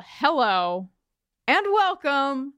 Well, hello and welcome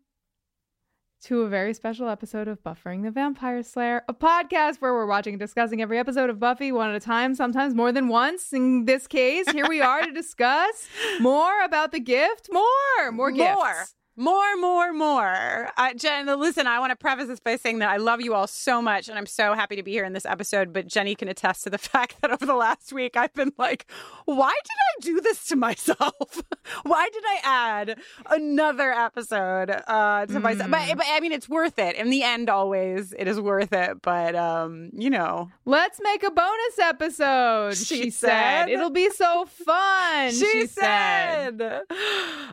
to a very special episode of Buffering the Vampire Slayer, a podcast where we're watching and discussing every episode of Buffy one at a time, sometimes more than once. In this case, here we are to discuss more about the gift. More, more gifts. More. More, more, more. Uh, Jen, listen, I want to preface this by saying that I love you all so much and I'm so happy to be here in this episode. But Jenny can attest to the fact that over the last week, I've been like, why did I do this to myself? why did I add another episode uh, to myself? But, Mm. but I mean, it's worth it. In the end, always, it is worth it. But, um, you know, Let's make a bonus episode. She She, said. said. It'll be so fun. she, said.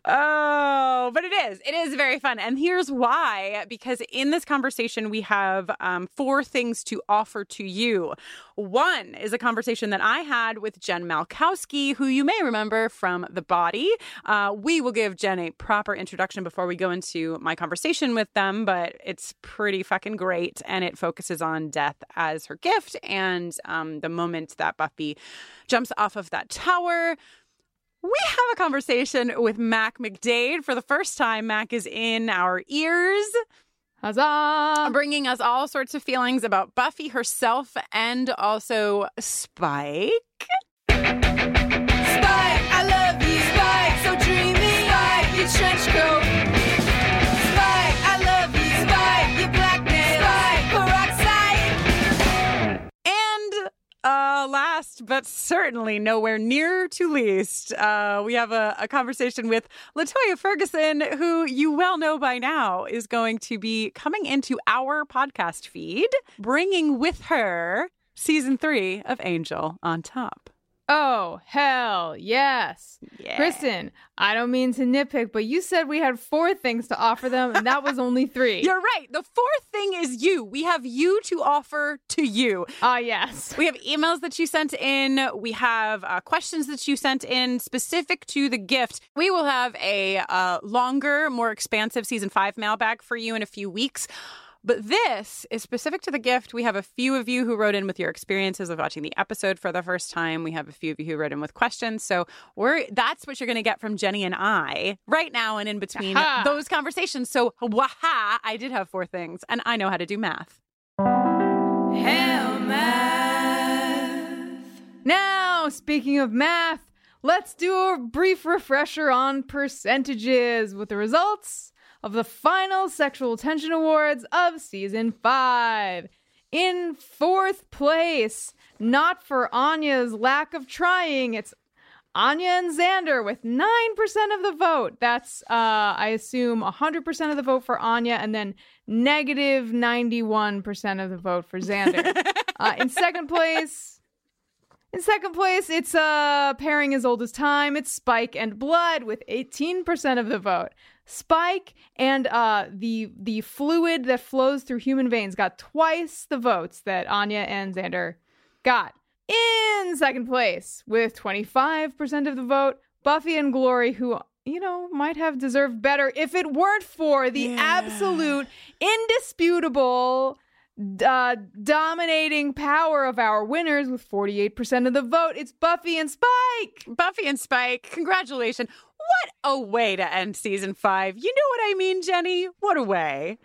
Oh, but it is. It is very fun. And here's why because in this conversation, we have um, four things to offer to you. One is a conversation that I had with Jen Malkowski, who you may remember from The Body. Uh, we will give Jen a proper introduction before we go into my conversation with them, but it's pretty fucking great. And it focuses on death as her gift and um, the moment that Buffy jumps off of that tower. We have a conversation with Mack MacDade. For the first time, Mack is in our ears, Huzzah. Uh, bringing us all sorts of feelings about Buffy herself and also Spike. Spike, I love you. Spike, so dreamy. Spike, your trench coat. Uh, last but certainly nowhere near to least, uh, we have a, a conversation with LaToya Ferguson, who you well know by now is going to be coming into our podcast feed, bringing with her season three of Angel on Top. Oh, hell yes. Yeah. Kristin, I don't mean to nitpick, but you said we had four things to offer them, and that was only three. You're right. The fourth thing is you. We have you to offer to you. Ah, yes. We have emails that you sent in. We have uh, questions that you sent in specific to the gift. We will have a uh, longer, more expansive season five mailbag for you in a few weeks. But this is specific to the gift. We have a few of you who wrote in with your experiences of watching the episode for the first time. We have a few of you who wrote in with questions. So we're that's what you're going to get from Jenny and I right now and in between Aha. those conversations. So waha, I did have four things, and I know how to do math. Hell math. Now, speaking of math, let's do a brief refresher on percentages with the results of the final Sexual Tension Awards of season five. In fourth place, not for Anya's lack of trying, it's Anya and Xander with 9% of the vote. That's, uh, I assume, 100% of the vote for Anya and then negative 91% of the vote for Xander. uh, in second place, in second place, it's uh, pairing as old as time. It's Spike and Blood with 18% of the vote. Spike and uh, the the fluid that flows through human veins got twice the votes that Anya and Xander got. In second place, with 25% of the vote, Buffy and Glory, who, you know, might have deserved better if it weren't for the Yeah. absolute, indisputable, uh, dominating power of our winners with 48% of the vote. It's Buffy and Spike. Buffy and Spike, congratulations. What a way to end season five. You know what I mean, Jenny? What a way.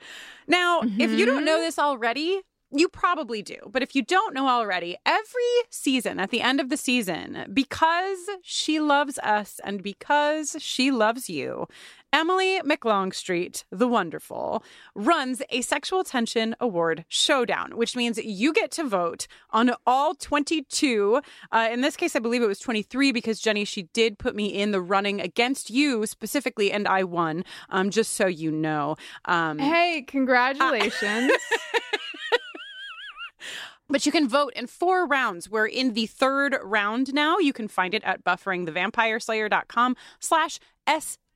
Now, if you don't know mm-hmm. this already, you probably do. But if you don't know already, every season, at the end of the season, because she loves us and because she loves you, Emily McLongstreet, the wonderful, runs a sexual tension award showdown, which means you get to vote on all 22. Uh, in this case, I believe it was 23 because Jenny, she did put me in the running against you specifically, and I won, um, just so you know. Um, Hey, congratulations. But you can vote in four rounds. We're in the third round now. You can find it at bufferingthevampireslayer.com slash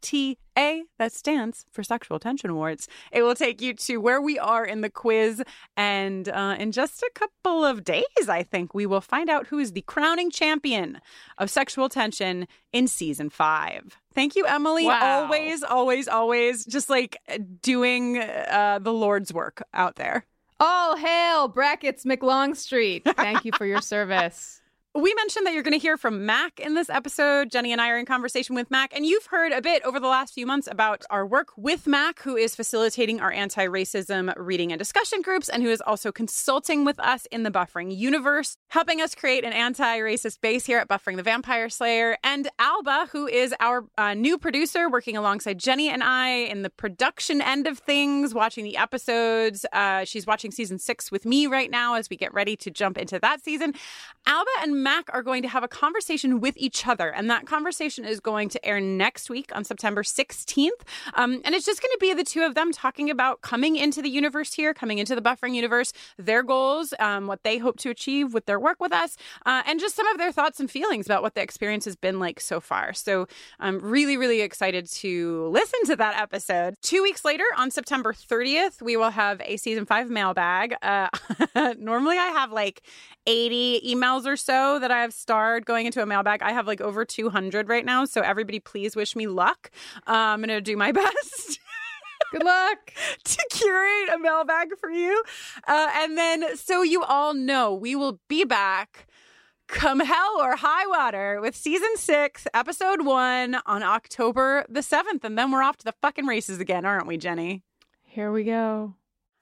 STA. That stands for Sexual Tension Awards. It will take you to where we are in the quiz. And uh, in just a couple of days, I think, we will find out who is the crowning champion of sexual tension in season five. Thank you, Emily. Wow. Always, always, always just like doing uh, the Lord's work out there. All hail brackets McLongstreet. Thank you for your service. We mentioned that you're going to hear from Mack in this episode. Jenny and I are in conversation with Mack, and you've heard a bit over the last few months about our work with Mack, who is facilitating our anti racism reading and discussion groups, and who is also consulting with us in the Buffering universe, helping us create an anti racist base here at Buffering the Vampire Slayer. And Alba, who is our uh, new producer, working alongside Jenny and I in the production end of things, watching the episodes. Uh, she's watching season six with me right now as we get ready to jump into that season. Alba and Mack are going to have a conversation with each other, and that conversation is going to air next week on September 16th. Um, and it's just going to be the two of them talking about coming into the universe here, coming into the buffering universe, their goals, um, what they hope to achieve with their work with us, uh, and just some of their thoughts and feelings about what the experience has been like so far. So I'm really, really excited to listen to that episode. Two weeks later, on September 30th, we will have a season five mailbag. Uh, normally, I have like 80 emails or so that I have starred going into a mailbag. I have like over 200 right now. So everybody, please wish me luck. Uh, I'm going to do my best. Good luck. to curate a mailbag for you. Uh, and then, so you all know, we will be back come hell or high water with season six, episode one on October the 7th. And then we're off to the fucking races again, aren't we, Jenny? Here we go.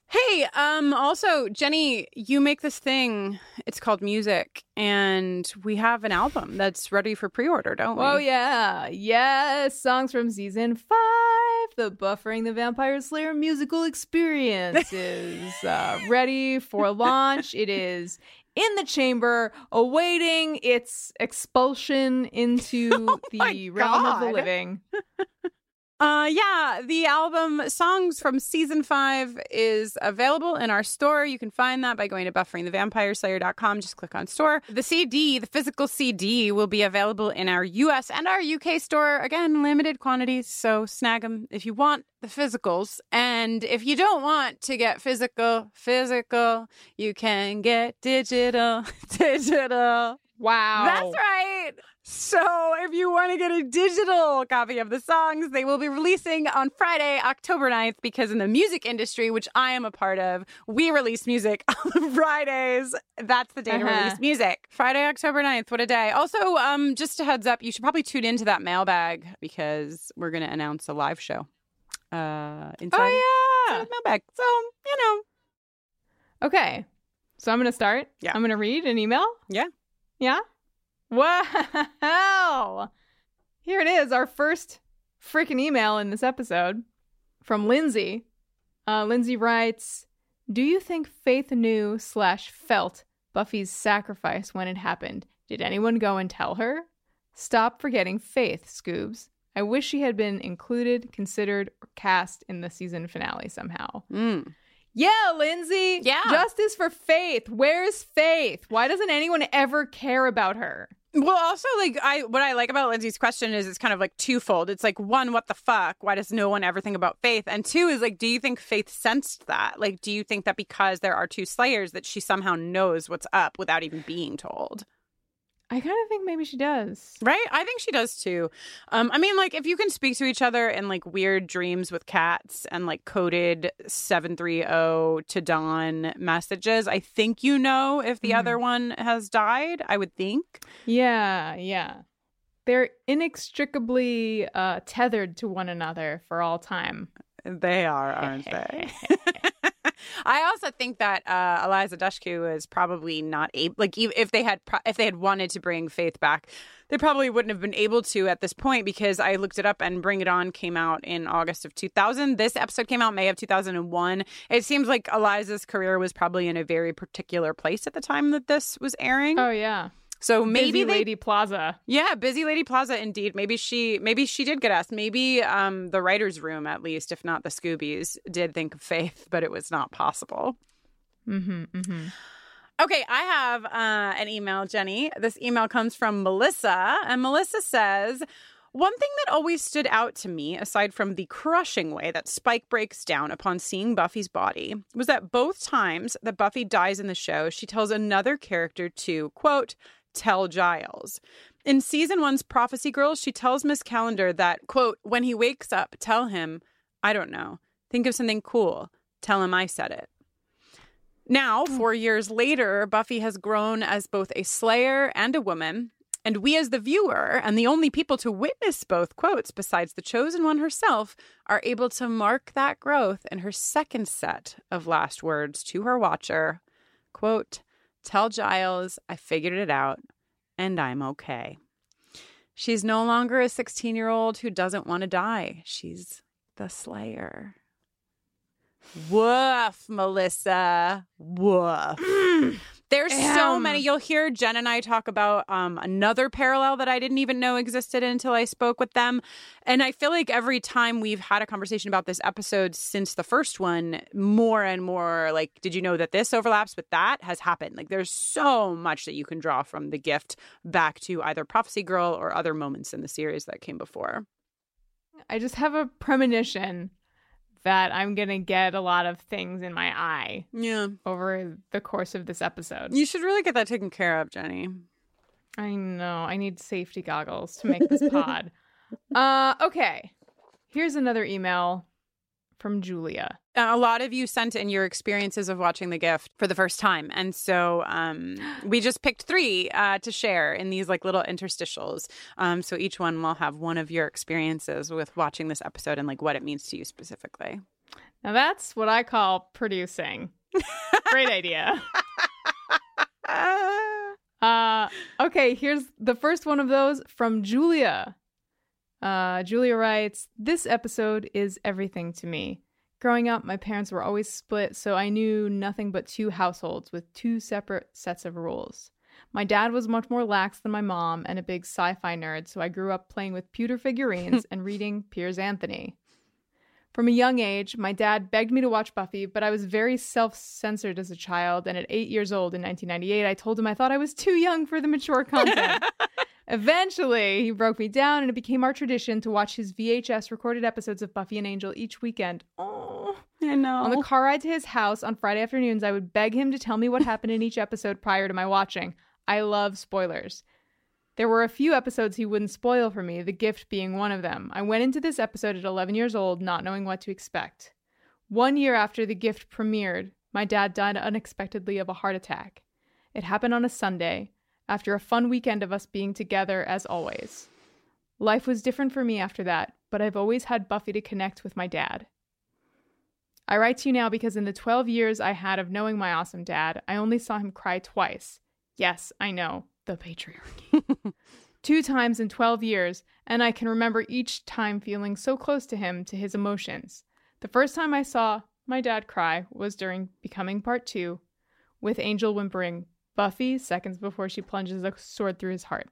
Hey, um, also, Jenny, you make this thing. It's called music, and we have an album that's ready for pre order, don't we? Oh, yeah. Yes. Songs from season five, the Buffering the Vampire Slayer musical experience is uh, ready for launch. It is in the chamber, awaiting its expulsion into Oh the realm of the living. Uh, yeah, the album Songs from Season 5 is available in our store. You can find that by going to bufferingthevampireslayer.com. Just click on store. The CD, the physical CD, will be available in our US and our UK store. Again, limited quantities, so snag them if you want the physicals. And if you don't want to get physical, physical, you can get digital, digital. Wow. That's right. So, if you want to get a digital copy of the songs, they will be releasing on Friday, October 9th, because in the music industry, which I am a part of, we release music on Fridays. That's the day to Uh-huh. release music. Friday, October 9th. What a day. Also, um, just a heads up, you should probably tune into that mailbag because we're going to announce a live show. Uh, inside, Oh, yeah. the mailbag. So, you know, Okay. So I'm going to start. Yeah. I'm going to read an email. Yeah. Yeah. Wow. Here it is, our first freaking email in this episode from Lindsay. Uh, Lindsay writes Do you think Faith knew slash felt Buffy's sacrifice when it happened? Did anyone go and tell her? Stop forgetting Faith, Scoobs. I wish she had been included, considered, or cast in the season finale somehow. mm. Yeah, Lindsay. Yeah. Justice for Faith. Where's Faith? Why doesn't anyone ever care about her? Well, also like I what I like about Lindsay's question is it's kind of like twofold. It's like one, what the fuck? Why does no one ever think about Faith? And two is like, do you think Faith sensed that? Like, do you think that because there are two Slayers that she somehow knows what's up without even being told? I kind of think maybe she does. Right? I think she does too. Um, I mean, like if you can speak to each other in like weird dreams with cats and like coded seven three zero to dawn messages, I think you know if the Mhm. other one has died. I would think. Yeah, yeah. They're inextricably uh, tethered to one another for all time. They are, aren't they? I also think that uh, Eliza Dushku is probably not able. Like, if they had pro- if they had wanted to bring Faith back, they probably wouldn't have been able to at this point because I looked it up and Bring It On came out in August of 2000. This episode came out May of 2001. It seems like Eliza's career was probably in a very particular place at the time that this was airing. Oh yeah. So maybe Busy they Lady Plaza. yeah, Busy Lady Plaza indeed. Maybe she maybe she did get asked. Maybe um the writers room at least, if not the Scoobies, did think of Faith, but it was not possible. Mm-hmm. Mm-hmm. Okay, I have uh, an email, Jenny. This email comes from Melissa, and Melissa says, one thing that always stood out to me, aside from the crushing way that Spike breaks down upon seeing Buffy's body, was that both times that Buffy dies in the show, she tells another character to, quote, tell Giles. In season one's Prophecy Girls, she tells Miss Calendar that, quote, when he wakes up, tell him, I don't know, think of something cool, tell him I said it. Now, hmm. four years later, Buffy has grown as both a slayer and a woman. And we, as the viewer, and the only people to witness both quotes besides the chosen one herself, are able to mark that growth in her second set of last words to her watcher. Quote, Tell Giles I figured it out and I'm okay. She's no longer a 16 year old who doesn't want to die. She's the slayer. Woof, Melissa. Woof. There's so many. You'll hear Jen and I talk about um, another parallel that I didn't even know existed until I spoke with them. And I feel like every time we've had a conversation about this episode since the first one, more and more like, did you know that this overlaps with that has happened? Like, there's so much that you can draw from the gift back to either Prophecy Girl or other moments in the series that came before. I just have a premonition that I'm gonna get a lot of things in my eye Yeah. over the course of this episode. You should really get that taken care of, Jenny. I know. I need safety goggles to make this pod. uh okay. Here's another email from Julia. A lot of you sent in your experiences of watching The Gift for the first time, and so um, we just picked three uh, to share in these like little interstitials. Um, so each one will have one of your experiences with watching this episode and like what it means to you specifically. Now that's what I call producing. Great idea. Uh okay, here's the first one of those from Julia. Uh Julia writes, "This episode is everything to me. Growing up, my parents were always split, so I knew nothing but two households with two separate sets of rules. My dad was much more lax than my mom and a big sci-fi nerd, so I grew up playing with pewter figurines and reading Piers Anthony. From a young age, my dad begged me to watch Buffy, but I was very self censored as a child, and at eight years old in 1998, I told him I thought I was too young for the mature content. Eventually, he broke me down, and it became our tradition to watch his VHS recorded episodes of Buffy and Angel each weekend. Oh. I know. On the car ride to his house on Friday afternoons, I would beg him to tell me what happened in each episode prior to my watching. I love spoilers. There were a few episodes he wouldn't spoil for me, The Gift being one of them. I went into this episode at 11 years old, not knowing what to expect. One year after The Gift premiered, my dad died unexpectedly of a heart attack. It happened on a Sunday, after a fun weekend of us being together as always. Life was different for me after that, but I've always had Buffy to connect with my dad. I write to you now because in the 12 years I had of knowing my awesome dad, I only saw him cry twice. Yes, I know, the patriarchy. Two times in 12 years, and I can remember each time feeling so close to him, to his emotions. The first time I saw my dad cry was during Becoming Part 2, with Angel whimpering, Buffy, seconds before she plunges a sword through his heart.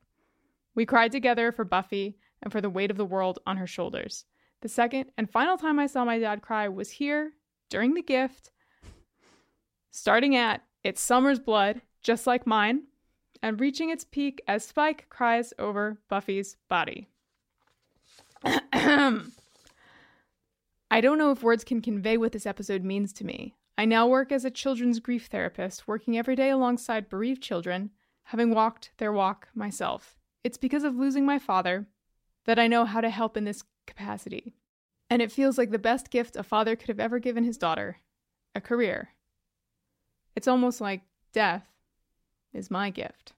We cried together for Buffy and for the weight of the world on her shoulders. The second and final time I saw my dad cry was here during the gift, starting at It's Summers Blood, just like mine, and reaching its peak as Spike cries over Buffy's body. I don't know if words can convey what this episode means to me. I now work as a children's grief therapist, working every day alongside bereaved children, having walked their walk myself. It's because of losing my father that I know how to help in this capacity. And it feels like the best gift a father could have ever given his daughter a career. It's almost like death is my gift.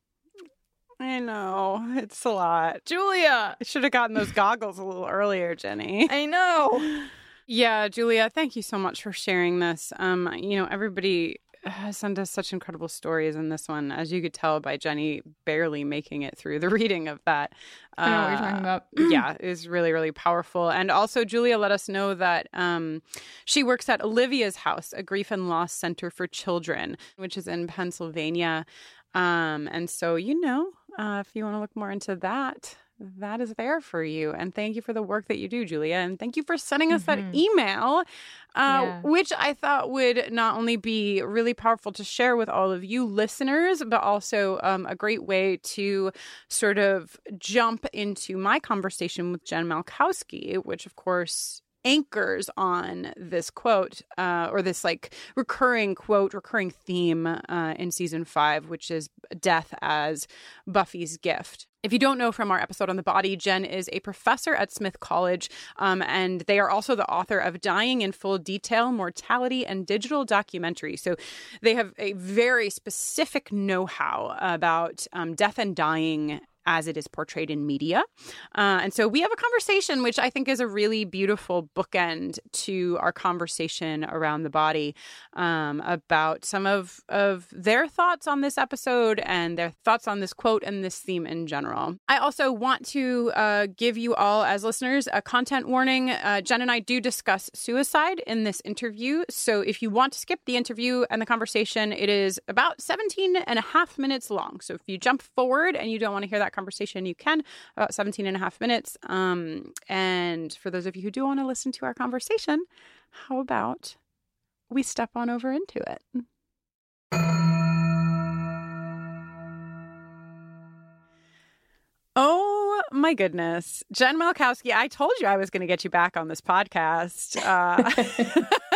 I know. It's a lot. Julia! I should have gotten those goggles a little earlier, Jenny. I know! Yeah, Julia, thank you so much for sharing this. Um, you know, everybody has sent us such incredible stories in this one, as you could tell by Jenny barely making it through the reading of that. I know what you're talking about. Uh, yeah, is really, really powerful. And also, Julia let us know that um, she works at Olivia's House, a grief and loss center for children, which is in Pennsylvania. Um, and so, you know, uh, if you want to look more into that, that is there for you. And thank you for the work that you do, Julia. And thank you for sending us Mhm. that email, uh, Yeah. which I thought would not only be really powerful to share with all of you listeners, but also um, a great way to sort of jump into my conversation with Jen Malkowski, which, of course, anchors on this quote uh, or this like recurring quote recurring theme uh, in season five which is death as buffy's gift if you don't know from our episode on the body, Jen is a professor at Smith College, um, and they are also the author of Dying in Full Detail Mortality and Digital Documentary. So they have a very specific know how about um, death and dying as it is portrayed in media. Uh, and so we have a conversation, which I think is a really beautiful bookend to our conversation around the body um, about some of, of their thoughts on this episode and their thoughts on this quote and this theme in general. I also want to uh, give you all, as listeners, a content warning. Uh, Jen and I do discuss suicide in this interview. So if you want to skip the interview and the conversation, it is about 17 and a half minutes long. So if you jump forward and you don't want to hear that conversation, you can, about 17 and a half minutes. Um, and for those of you who do want to listen to our conversation, how about we step on over into it? Oh my goodness. Jen Malkowski, I told you I was going to get you back on this podcast. Uh,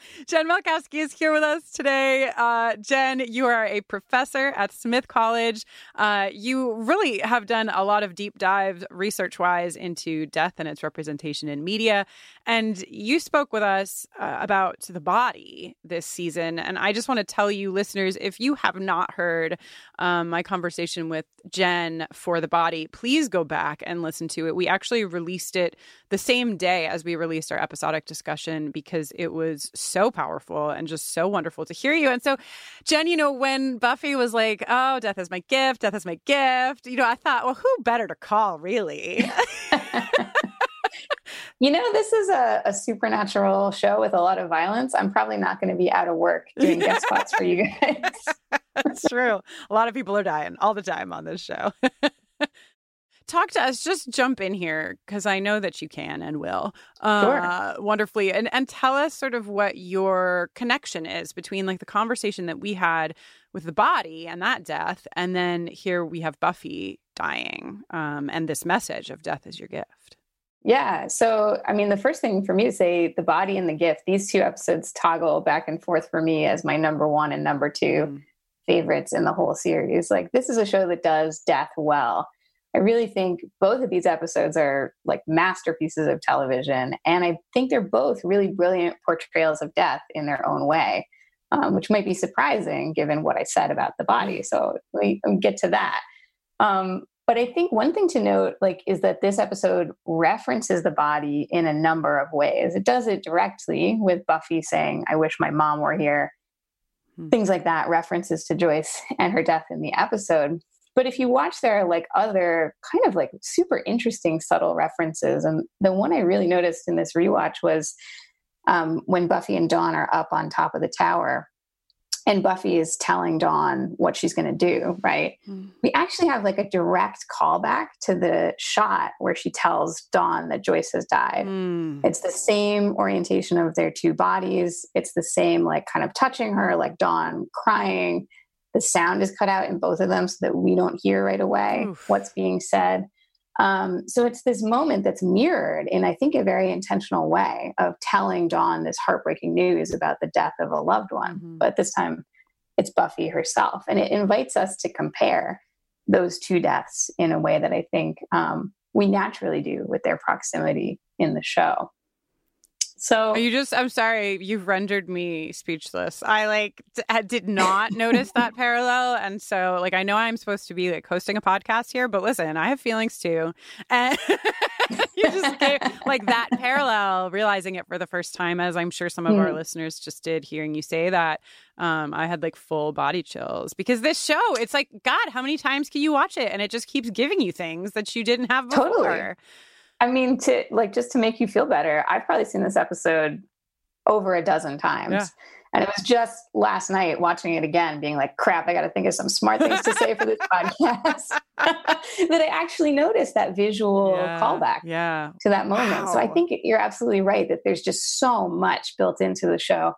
Jen Malkowski is here with us today. Uh, Jen, you are a professor at Smith College. Uh, you really have done a lot of deep dives research wise into death and its representation in media. And you spoke with us uh, about the body this season. And I just want to tell you, listeners, if you have not heard um, my conversation with Jen for the body, please go back and listen to it. We actually released it the same day as we released our episodic discussion because it was so powerful and just so wonderful to hear you. And so, Jen, you know, when Buffy was like, oh, death is my gift, death is my gift, you know, I thought, well, who better to call, really? you know, this is a, a, supernatural show with a lot of violence. I'm probably not going to be out of work doing guest spots for you guys. That's true. A lot of people are dying all the time on this show. Talk to us. Just jump in here because I know that you can and will uh, sure. wonderfully, and and tell us sort of what your connection is between like the conversation that we had with the body and that death, and then here we have Buffy dying, um, and this message of death is your gift. Yeah. So, I mean, the first thing for me to say, the body and the gift, these two episodes toggle back and forth for me as my number one and number two mm. favorites in the whole series. Like, this is a show that does death well. I really think both of these episodes are like masterpieces of television. And I think they're both really brilliant portrayals of death in their own way, um, which might be surprising given what I said about the body. So, we get to that. Um, but I think one thing to note, like, is that this episode references the body in a number of ways. It does it directly with Buffy saying, I wish my mom were here. Hmm. Things like that, references to Joyce and her death in the episode. But if you watch, there are like other kind of like super interesting, subtle references. And the one I really noticed in this rewatch was um, when Buffy and Dawn are up on top of the tower and Buffy is telling Dawn what she's going to do, right? Mm. We actually have like a direct callback to the shot where she tells Dawn that Joyce has died. Mm. It's the same orientation of their two bodies. It's the same, like, kind of touching her, like Dawn crying. The sound is cut out in both of them so that we don't hear right away Oof. what's being said. Um, so it's this moment that's mirrored in, I think, a very intentional way of telling Dawn this heartbreaking news about the death of a loved one. Mm-hmm. But this time it's Buffy herself. And it invites us to compare those two deaths in a way that I think um, we naturally do with their proximity in the show. So you just, I'm sorry, you've rendered me speechless. I like d- did not notice that parallel. And so, like, I know I'm supposed to be like hosting a podcast here, but listen, I have feelings too. And you just gave like that parallel, realizing it for the first time, as I'm sure some of mm. our listeners just did hearing you say that. Um, I had like full body chills because this show, it's like, God, how many times can you watch it? And it just keeps giving you things that you didn't have before. Totally. I mean, to like just to make you feel better, I've probably seen this episode over a dozen times. Yeah. And it was just last night watching it again, being like, crap, I got to think of some smart things to say for this podcast. that I actually noticed that visual yeah, callback yeah. to that moment. Wow. So I think you're absolutely right that there's just so much built into the show.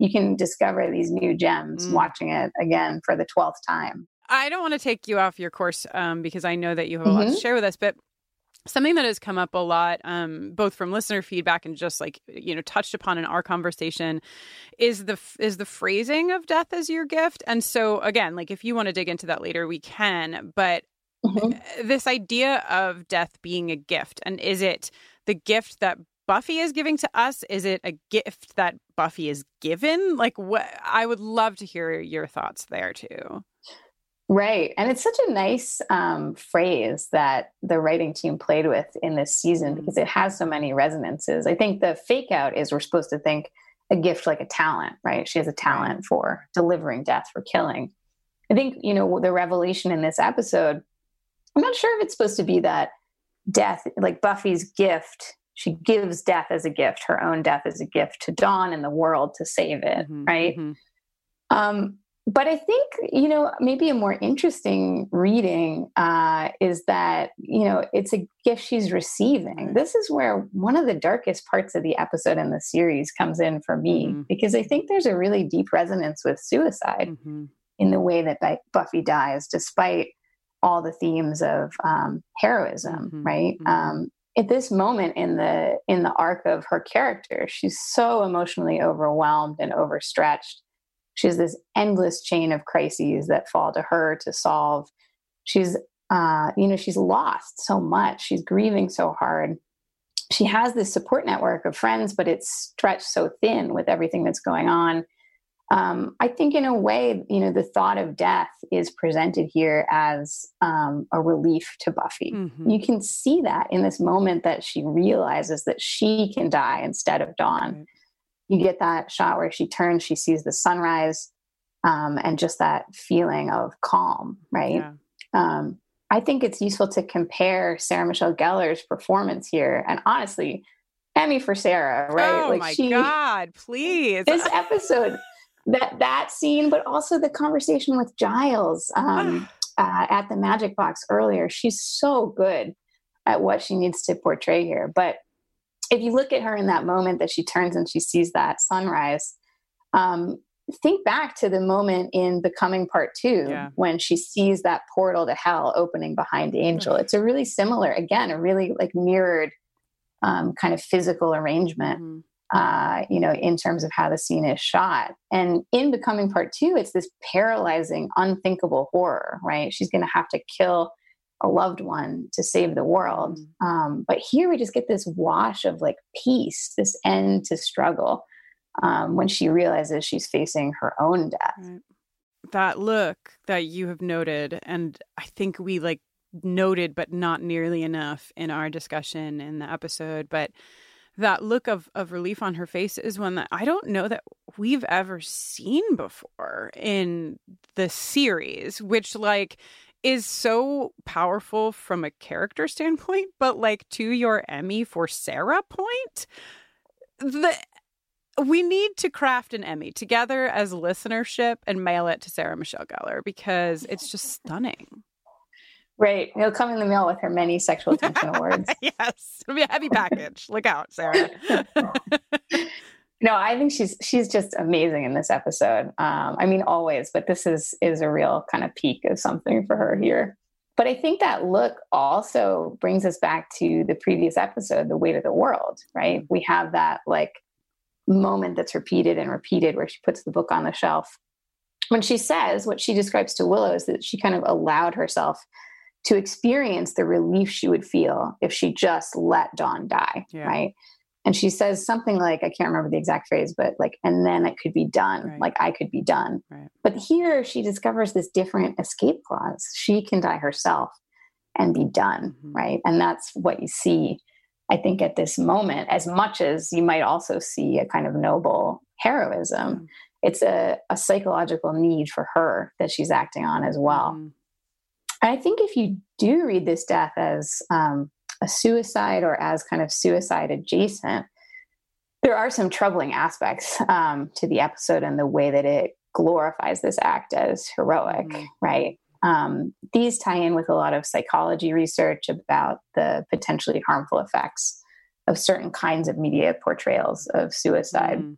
You can discover these new gems mm. watching it again for the 12th time. I don't want to take you off your course um, because I know that you have a mm-hmm. lot to mm-hmm. share with us, but something that has come up a lot um, both from listener feedback and just like you know touched upon in our conversation is the is the phrasing of death as your gift and so again like if you want to dig into that later we can but mm-hmm. this idea of death being a gift and is it the gift that Buffy is giving to us? Is it a gift that Buffy is given? Like, what? I would love to hear your thoughts there too. Right. And it's such a nice um, phrase that the writing team played with in this season because it has so many resonances. I think the fake out is we're supposed to think a gift like a talent, right? She has a talent for delivering death, for killing. I think, you know, the revelation in this episode, I'm not sure if it's supposed to be that death, like Buffy's gift, she gives death as a gift, her own death as a gift to Dawn and the world to save it, mm-hmm, right? Mm-hmm. Um, but I think, you know, maybe a more interesting reading uh, is that, you know, it's a gift she's receiving. This is where one of the darkest parts of the episode in the series comes in for me, mm-hmm. because I think there's a really deep resonance with suicide mm-hmm. in the way that Buffy dies, despite all the themes of um, heroism, mm-hmm. right? Mm-hmm. Um, at this moment in the in the arc of her character, she's so emotionally overwhelmed and overstretched she has this endless chain of crises that fall to her to solve. She's, uh, you know, she's lost so much. She's grieving so hard. She has this support network of friends, but it's stretched so thin with everything that's going on. Um, I think, in a way, you know, the thought of death is presented here as um, a relief to Buffy. Mm-hmm. You can see that in this moment that she realizes that she can die instead of Dawn. You get that shot where she turns, she sees the sunrise, um, and just that feeling of calm, right? Yeah. Um, I think it's useful to compare Sarah Michelle Gellar's performance here, and honestly, Emmy for Sarah, right? Oh like my she, god, please! This episode, that that scene, but also the conversation with Giles um, uh, at the Magic Box earlier. She's so good at what she needs to portray here, but if you look at her in that moment that she turns and she sees that sunrise, um, think back to the moment in Becoming Part Two yeah. when she sees that portal to hell opening behind Angel. It's a really similar, again, a really like mirrored um, kind of physical arrangement. Mm-hmm. Uh, you know, in terms of how the scene is shot. And in Becoming Part Two, it's this paralyzing, unthinkable horror, right? She's going to have to kill a loved one to save the world. Mm-hmm. Um, but here we just get this wash of like peace, this end to struggle um, when she realizes she's facing her own death. That look that you have noted, and I think we like noted, but not nearly enough in our discussion in the episode, but that look of, of relief on her face is one that I don't know that we've ever seen before in the series, which like is so powerful from a character standpoint, but like to your Emmy for Sarah point, the we need to craft an Emmy together as listenership and mail it to Sarah Michelle Gellar because it's just stunning. Right. It'll come in the mail with her many sexual attention awards. yes. It'll be a heavy package. Look out, Sarah. no i think she's she's just amazing in this episode. Um, i mean always but this is is a real kind of peak of something for her here. But i think that look also brings us back to the previous episode the weight of the world right? We have that like moment that's repeated and repeated where she puts the book on the shelf. When she says what she describes to willow is that she kind of allowed herself to experience the relief she would feel if she just let dawn die yeah. right and she says something like, I can't remember the exact phrase, but like, and then it could be done. Right. Like I could be done. Right. But here she discovers this different escape clause. She can die herself and be done. Mhm. Right. And that's what you see, I think, at this moment, as much as you might also see a kind of noble heroism. It's a, a psychological need for her that she's acting on as well. Mhm. I think if you do read this death as um, a suicide or as kind of suicide adjacent, there are some troubling aspects um, to the episode and the way that it glorifies this act as heroic, Mhm. right? Um, these tie in with a lot of psychology research about the potentially harmful effects of certain kinds of media portrayals of suicide. Mhm.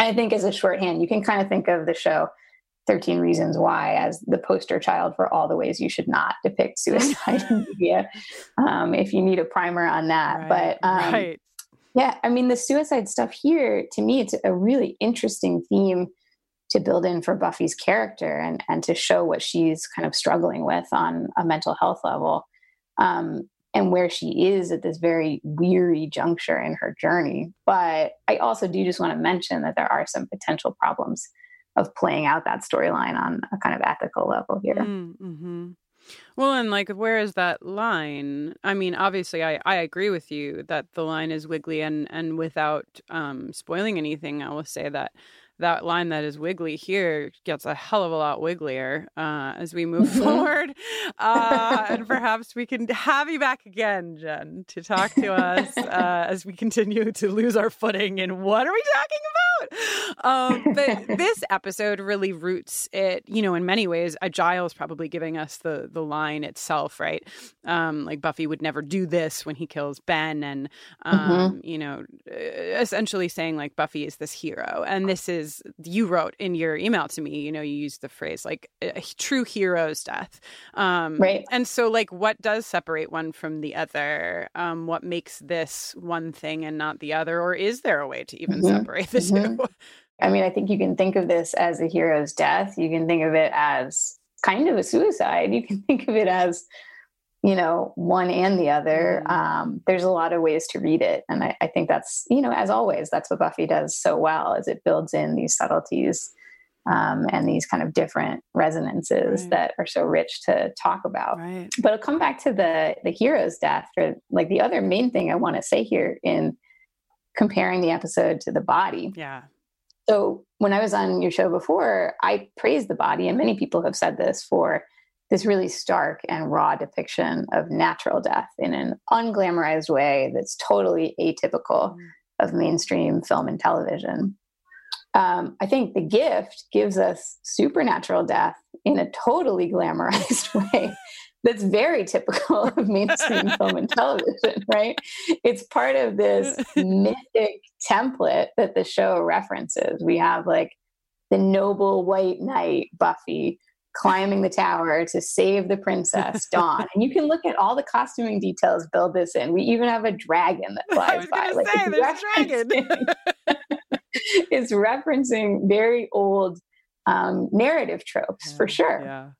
I think as a shorthand, you can kind of think of the show 13 Reasons Why as the poster child for all the ways you should not depict suicide in media. Um, if you need a primer on that. Right, But um, right. yeah, I mean, the suicide stuff here, to me, it's a really interesting theme to build in for Buffy's character and, and to show what she's kind of struggling with on a mental health level. Um, and where she is at this very weary juncture in her journey. But I also do just want to mention that there are some potential problems of playing out that storyline on a kind of ethical level here. Mm-hmm. Well, and like, where is that line? I mean, obviously, I, I agree with you that the line is wiggly, and and without um, spoiling anything, I will say that that line that is wiggly here gets a hell of a lot wigglier uh, as we move Mhm. forward. Uh, and perhaps we can have you back again, Jen, to talk to us uh, as we continue to lose our footing in what are we talking about? Um, but this episode really roots it, you know, in many ways. Uh, Giles probably giving us the the line itself, right? Um, like Buffy would never do this when he kills Ben, and um, you know, essentially saying like Buffy is this hero, and this is you wrote in your email to me. You know, you used the phrase like a true hero's death, um, Right. And so, like, what does separate one from the other? Um, what makes this one thing and not the other, or is there a way to even Mhm. separate the Mhm. two? I mean, I think you can think of this as a hero's death. You can think of it as kind of a suicide. You can think of it as, you know, one and the other. Mhm. Um, there's a lot of ways to read it. And I, I think that's, you know, as always, that's what Buffy does so well is it builds in these subtleties um, and these kind of different resonances Right. that are so rich to talk about Right. but I'll come back to the the hero's death or like the other main thing I want to say here in comparing the episode to the body. Yeah. So when I was on your show before, I praised the body, and many people have said this for this really stark and raw depiction of natural death in an unglamorized way that's totally atypical Mm. of mainstream film and television. Um, I think The Gift gives us supernatural death in a totally glamorized way that's very typical of mainstream film and television, right? It's part of this mythic template that the show references. We have like the noble white knight, Buffy, climbing the tower to save the princess, Dawn. And you can look at all the costuming details, build this in. We even have a dragon that flies by. Like, say, it's there's a dragon. referencing- it's referencing very old um, narrative tropes for sure. Yeah.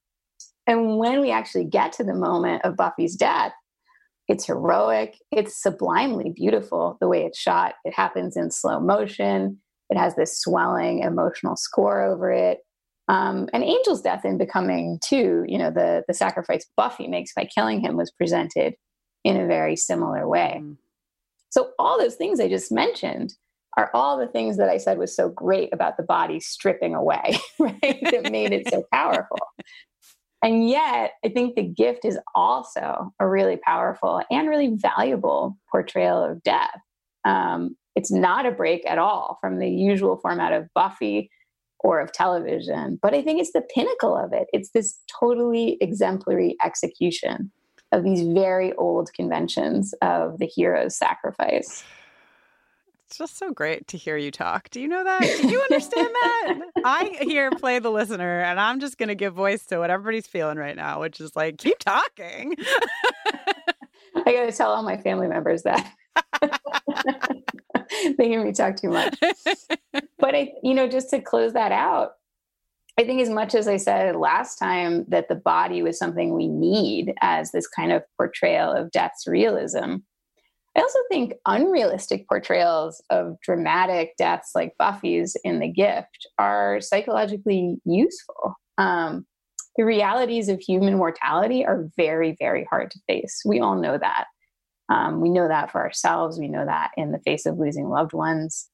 And when we actually get to the moment of Buffy's death, it's heroic. It's sublimely beautiful the way it's shot. It happens in slow motion. It has this swelling emotional score over it. Um, and Angel's death in Becoming too, you know, the the sacrifice Buffy makes by killing him was presented in a very similar way. Mm. So all those things I just mentioned are all the things that I said was so great about the body stripping away, right? that made it so powerful. And yet, I think the gift is also a really powerful and really valuable portrayal of death. Um, it's not a break at all from the usual format of Buffy or of television, but I think it's the pinnacle of it. It's this totally exemplary execution of these very old conventions of the hero's sacrifice. It's just so great to hear you talk. Do you know that? Do you understand that? I here play the listener, and I'm just going to give voice to what everybody's feeling right now, which is like, keep talking. I got to tell all my family members that. they hear me talk too much. But I, you know, just to close that out, I think as much as I said last time that the body was something we need as this kind of portrayal of death's realism, I also think unrealistic portrayals of dramatic deaths like Buffy's in The Gift are psychologically useful. Um, the realities of human mortality are very, very hard to face. We all know that. Um, we know that for ourselves. We know that in the face of losing loved ones.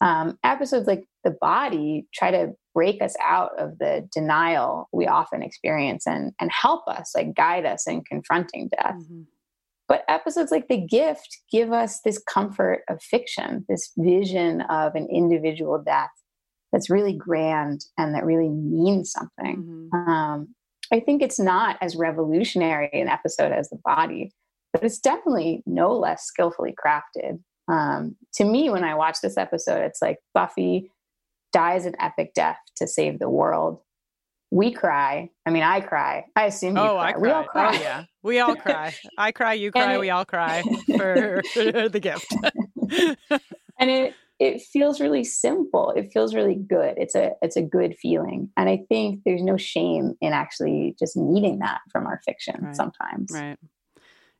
Um, episodes like The Body try to break us out of the denial we often experience and, and help us, like guide us in confronting death. Mm-hmm. But episodes like The Gift give us this comfort of fiction, this vision of an individual death that's really grand and that really means something. Mm-hmm. Um, I think it's not as revolutionary an episode as The Body, but it's definitely no less skillfully crafted. Um, to me, when I watch this episode, it's like Buffy dies an epic death to save the world. We cry. I mean, I cry. I assume you oh, cry. I cry. We all cry. Oh, yeah. We all cry. I cry, you cry, it, we all cry for the gift. and it it feels really simple. It feels really good. It's a it's a good feeling. And I think there's no shame in actually just needing that from our fiction right. sometimes. Right.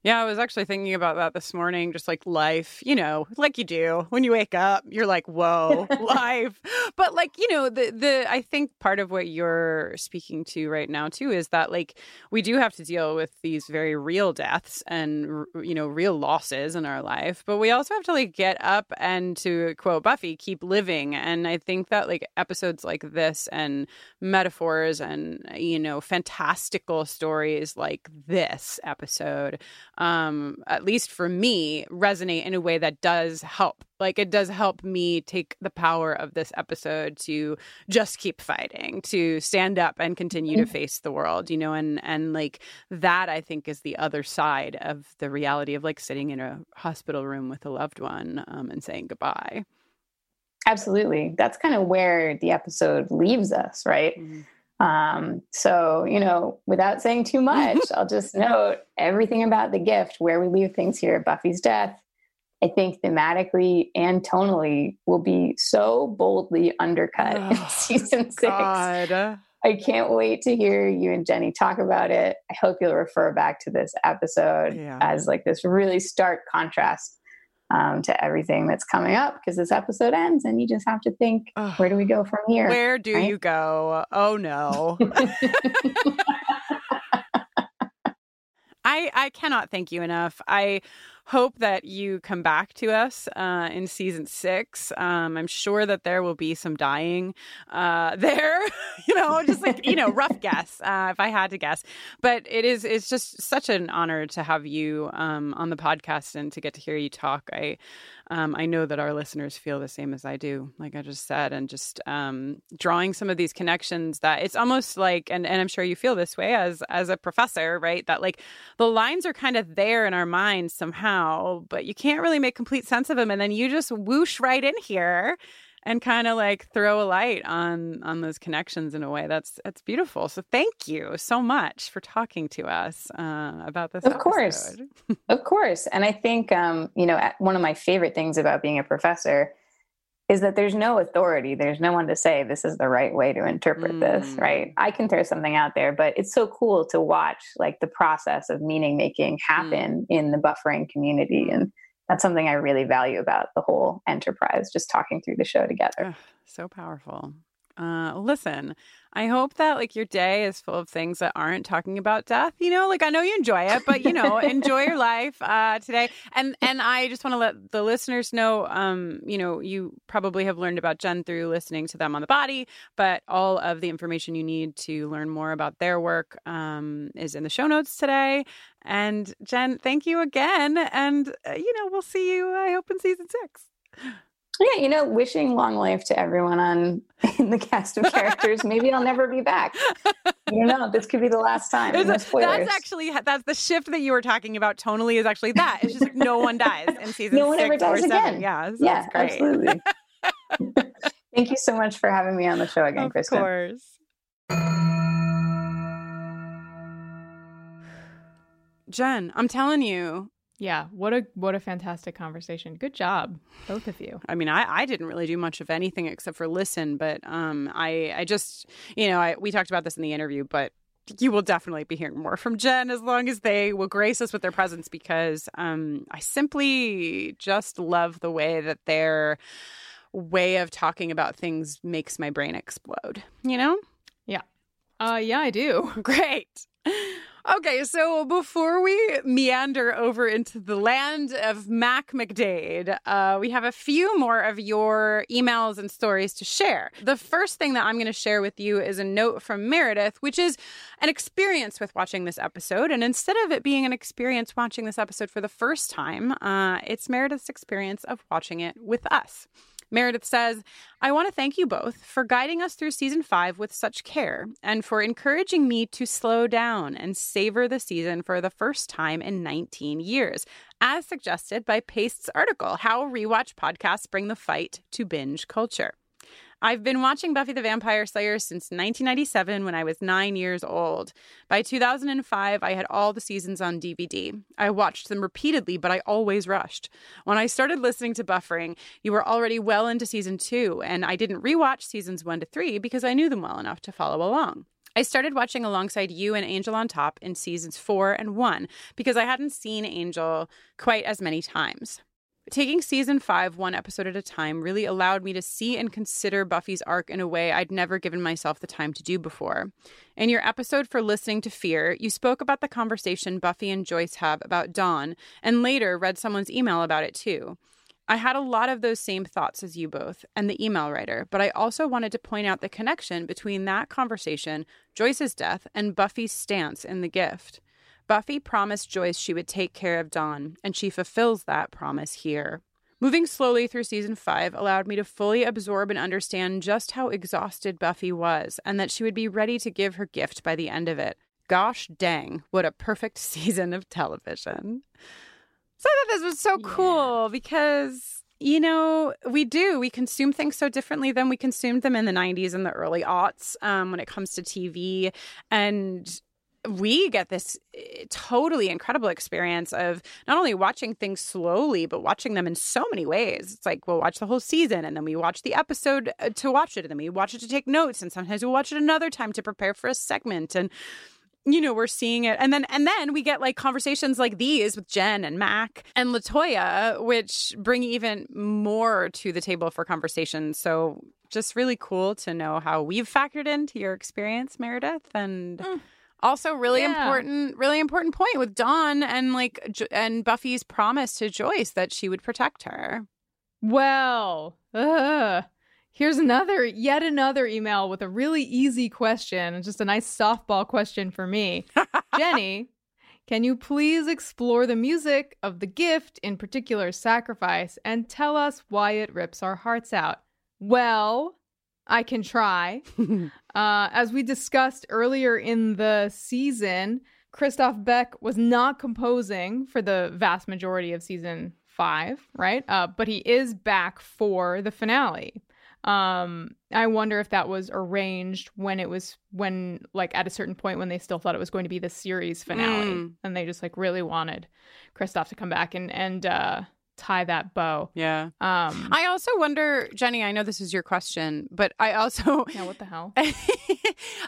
Yeah, I was actually thinking about that this morning, just like life, you know, like you do when you wake up, you're like, whoa, life. But like, you know, the the I think part of what you're speaking to right now too is that like we do have to deal with these very real deaths and you know, real losses in our life, but we also have to like get up and to quote Buffy, keep living. And I think that like episodes like this and metaphors and you know, fantastical stories like this episode um, at least for me, resonate in a way that does help. Like it does help me take the power of this episode to just keep fighting, to stand up and continue to mm. face the world, you know, and and like that I think is the other side of the reality of like sitting in a hospital room with a loved one um, and saying goodbye. Absolutely. That's kind of where the episode leaves us, right? Mm-hmm. Um, so, you know, without saying too much, I'll just note everything about the gift, where we leave things here at Buffy's death, I think thematically and tonally will be so boldly undercut oh, in season six. God. I can't wait to hear you and Jenny talk about it. I hope you'll refer back to this episode yeah. as like this really stark contrast um, to everything that's coming up because this episode ends and you just have to think, Ugh. where do we go from here? Where do right? you go? Oh no. I I cannot thank you enough. I hope that you come back to us uh, in season six. Um, I'm sure that there will be some dying uh, there. you know, just like you know, rough guess uh, if I had to guess. But it is it's just such an honor to have you um, on the podcast and to get to hear you talk. I um, I know that our listeners feel the same as I do, like I just said, and just um, drawing some of these connections that it's almost like, and, and I'm sure you feel this way as as a professor, right? That like the lines are kind of there in our minds somehow, but you can't really make complete sense of them, and then you just whoosh right in here and kind of like throw a light on on those connections in a way that's that's beautiful. So thank you so much for talking to us uh, about this. Of episode. course, of course, and I think um, you know one of my favorite things about being a professor is that there's no authority. There's no one to say this is the right way to interpret mm. this, right? I can throw something out there, but it's so cool to watch like the process of meaning making mm. happen mm. in the buffering community and that's something I really value about the whole enterprise, just talking through the show together. so powerful. Uh, listen, I hope that like your day is full of things that aren't talking about death. You know, like I know you enjoy it, but you know, enjoy your life uh, today. And and I just want to let the listeners know, um, you know, you probably have learned about Jen through listening to them on the body, but all of the information you need to learn more about their work um, is in the show notes today. And Jen, thank you again, and uh, you know, we'll see you. I hope in season six. Yeah, you know, wishing long life to everyone on in the cast of characters. Maybe I'll never be back. You know, this could be the last time. No that's actually that's the shift that you were talking about. Tonally is actually that. It's just like no one dies in season. No one ever dies again. Yeah, so yeah, absolutely. Thank you so much for having me on the show again, Kristin. Of course. Jen, I'm telling you, yeah, what a what a fantastic conversation. Good job, both of you. I mean, I, I didn't really do much of anything except for listen, but um, I I just you know I, we talked about this in the interview, but you will definitely be hearing more from Jen as long as they will grace us with their presence because um, I simply just love the way that their way of talking about things makes my brain explode, you know? Yeah. Uh yeah, I do. Great. Okay, so before we meander over into the land of Mack MacDade, uh, we have a few more of your emails and stories to share. The first thing that I'm going to share with you is a note from Meredith, which is an experience with watching this episode. And instead of it being an experience watching this episode for the first time, uh, it's Meredith's experience of watching it with us. Meredith says, I want to thank you both for guiding us through season five with such care and for encouraging me to slow down and savor the season for the first time in 19 years, as suggested by Paste's article, How Rewatch Podcasts Bring the Fight to Binge Culture. I've been watching Buffy the Vampire Slayer since 1997 when I was nine years old. By 2005, I had all the seasons on DVD. I watched them repeatedly, but I always rushed. When I started listening to Buffering, you were already well into season two, and I didn't rewatch seasons one to three because I knew them well enough to follow along. I started watching alongside you and Angel on Top in seasons four and one because I hadn't seen Angel quite as many times. Taking season five, one episode at a time, really allowed me to see and consider Buffy's arc in a way I'd never given myself the time to do before. In your episode for Listening to Fear, you spoke about the conversation Buffy and Joyce have about Dawn, and later read someone's email about it too. I had a lot of those same thoughts as you both and the email writer, but I also wanted to point out the connection between that conversation, Joyce's death, and Buffy's stance in the gift. Buffy promised Joyce she would take care of Dawn, and she fulfills that promise here. Moving slowly through season five allowed me to fully absorb and understand just how exhausted Buffy was, and that she would be ready to give her gift by the end of it. Gosh dang, what a perfect season of television. So I thought this was so cool because, you know, we do. We consume things so differently than we consumed them in the 90s and the early aughts um, when it comes to TV. And we get this eh, totally incredible experience of not only watching things slowly, but watching them in so many ways. It's like we'll watch the whole season and then we watch the episode uh, to watch it, and then we watch it to take notes, and sometimes we'll watch it another time to prepare for a segment. And you know, we're seeing it. And then and then we get like conversations like these with Jen and Mack and LaToya, which bring even more to the table for conversation. So just really cool to know how we've factored into your experience, Meredith. And mm also, really yeah. important, really important point with Dawn and like and Buffy's promise to Joyce that she would protect her. Well, uh, here's another, yet another email with a really easy question, just a nice softball question for me, Jenny. Can you please explore the music of the gift, in particular Sacrifice, and tell us why it rips our hearts out? Well, I can try. uh, as we discussed earlier in the season, Christophe Beck was not composing for the vast majority of season five, right? Uh, but he is back for the finale. Um, I wonder if that was arranged when it was when like at a certain point when they still thought it was going to be the series finale, mm. and they just like really wanted Christophe to come back and and uh, tie that bow. Yeah. Um I also wonder, Jenny, I know this is your question, but I also Yeah, what the hell?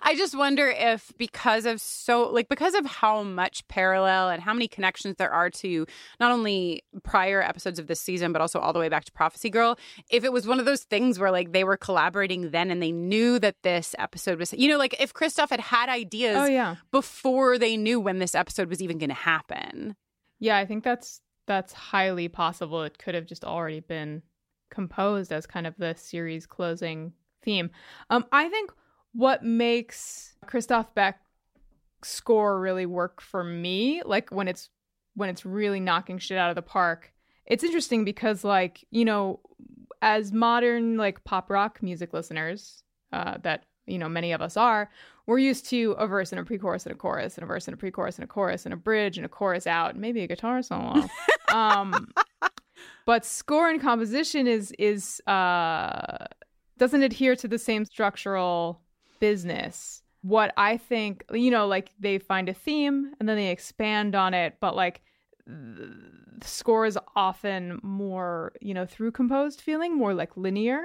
I just wonder if because of so like because of how much parallel and how many connections there are to not only prior episodes of this season but also all the way back to Prophecy Girl, if it was one of those things where like they were collaborating then and they knew that this episode was you know like if Christophe had had ideas oh, yeah. before they knew when this episode was even going to happen. Yeah, I think that's that's highly possible. It could have just already been composed as kind of the series closing theme. Um, I think what makes Christophe Beck score really work for me, like when it's when it's really knocking shit out of the park. It's interesting because like, you know, as modern like pop rock music listeners, uh, that you know many of us are, we're used to a verse and a pre-chorus and a chorus and a verse and a pre-chorus and a chorus and a bridge and a chorus out, maybe a guitar solo. um, but score and composition is is uh, doesn't adhere to the same structural business. What I think, you know, like they find a theme and then they expand on it, but like the score is often more, you know, through composed feeling, more like linear.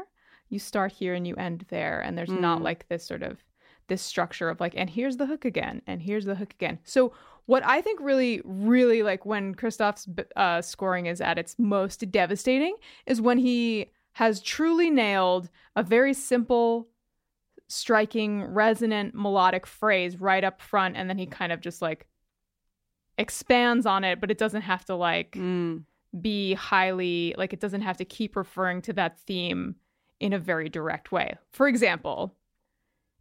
You start here and you end there, and there's mm. not like this sort of this structure of like, and here's the hook again, and here's the hook again. So what I think really, really like when Christophe's uh, scoring is at its most devastating is when he has truly nailed a very simple, striking, resonant, melodic phrase right up front, and then he kind of just like expands on it, but it doesn't have to like Mm. be highly like it doesn't have to keep referring to that theme in a very direct way. For example,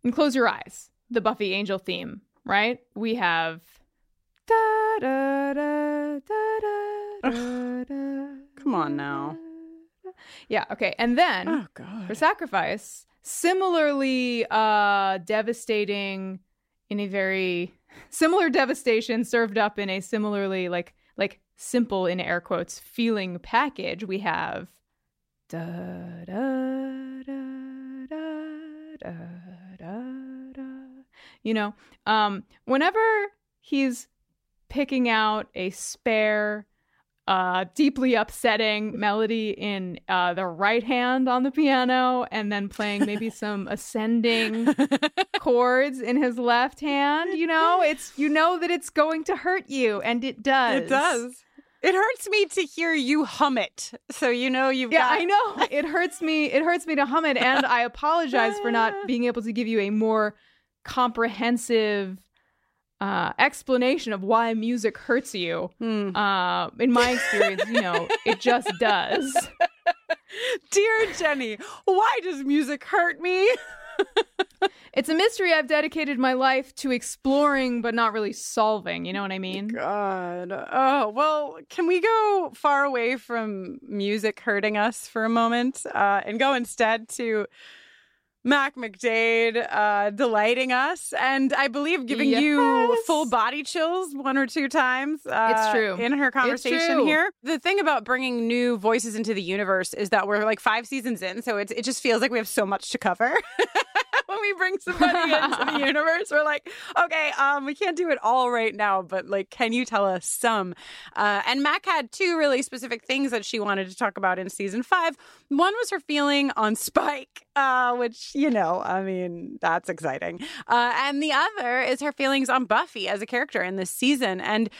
in Close Your Eyes, the Buffy Angel theme, right? We have da da da da da da da. Come on now. Yeah, okay. And then Oh god. for sacrifice similarly uh devastating in a very similar devastation served up in a similarly like like simple in air quotes feeling package we have da da da da da da da you know um whenever he's picking out a spare uh, deeply upsetting melody in uh, the right hand on the piano and then playing maybe some ascending chords in his left hand you know it's you know that it's going to hurt you and it does It does. It hurts me to hear you hum it. So you know you've yeah got i know it hurts me it hurts me to hum it and i apologize for not being able to give you a more comprehensive uh, explanation of why music hurts you Hmm. uh, in my experience you know it just does Dear Jenny, why does music hurt me? It's a mystery I've dedicated my life to exploring, but not really solving. You know what I mean? God. Oh, well, can we go far away from music hurting us for a moment uh, and go instead to Mack MacDade uh, delighting us and I believe giving you full body chills one or two times. Uh, It's true. In her conversation here. The thing about bringing new voices into the universe is that we're like five seasons in, so it's, it just feels like we have so much to cover. we bring somebody into the universe, we're like, okay, um, we can't do it all right now, but like, can you tell us some? Uh, and Mack had two really specific things that she wanted to talk about in season five. One was her feeling on Spike, uh, which, you know, I mean, that's exciting. Uh, and the other is her feelings on Buffy as a character in this season. And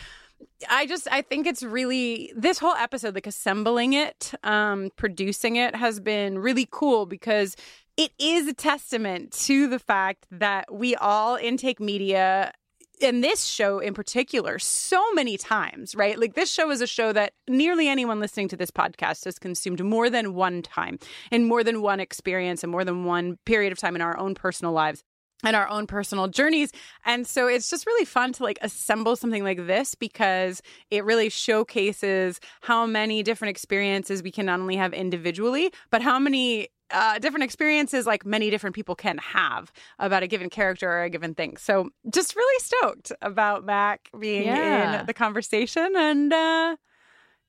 I just I think it's really this whole episode, like assembling it, um, producing it has been really cool because it is a testament to the fact that we all intake media in this show in particular so many times, right? Like this show is a show that nearly anyone listening to this podcast has consumed more than one time in more than one experience and more than one period of time in our own personal lives and our own personal journeys. And so it's just really fun to like assemble something like this because it really showcases how many different experiences we can not only have individually, but how many uh, different experiences like many different people can have about a given character or a given thing. So just really stoked about Mack being Yeah. in the conversation. And uh,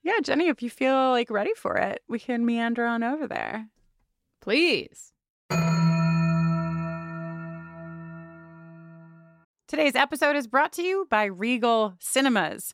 yeah, Jenny, if you feel like ready for it, we can meander on over there. Please. Today's episode is brought to you by Regal Cinemas.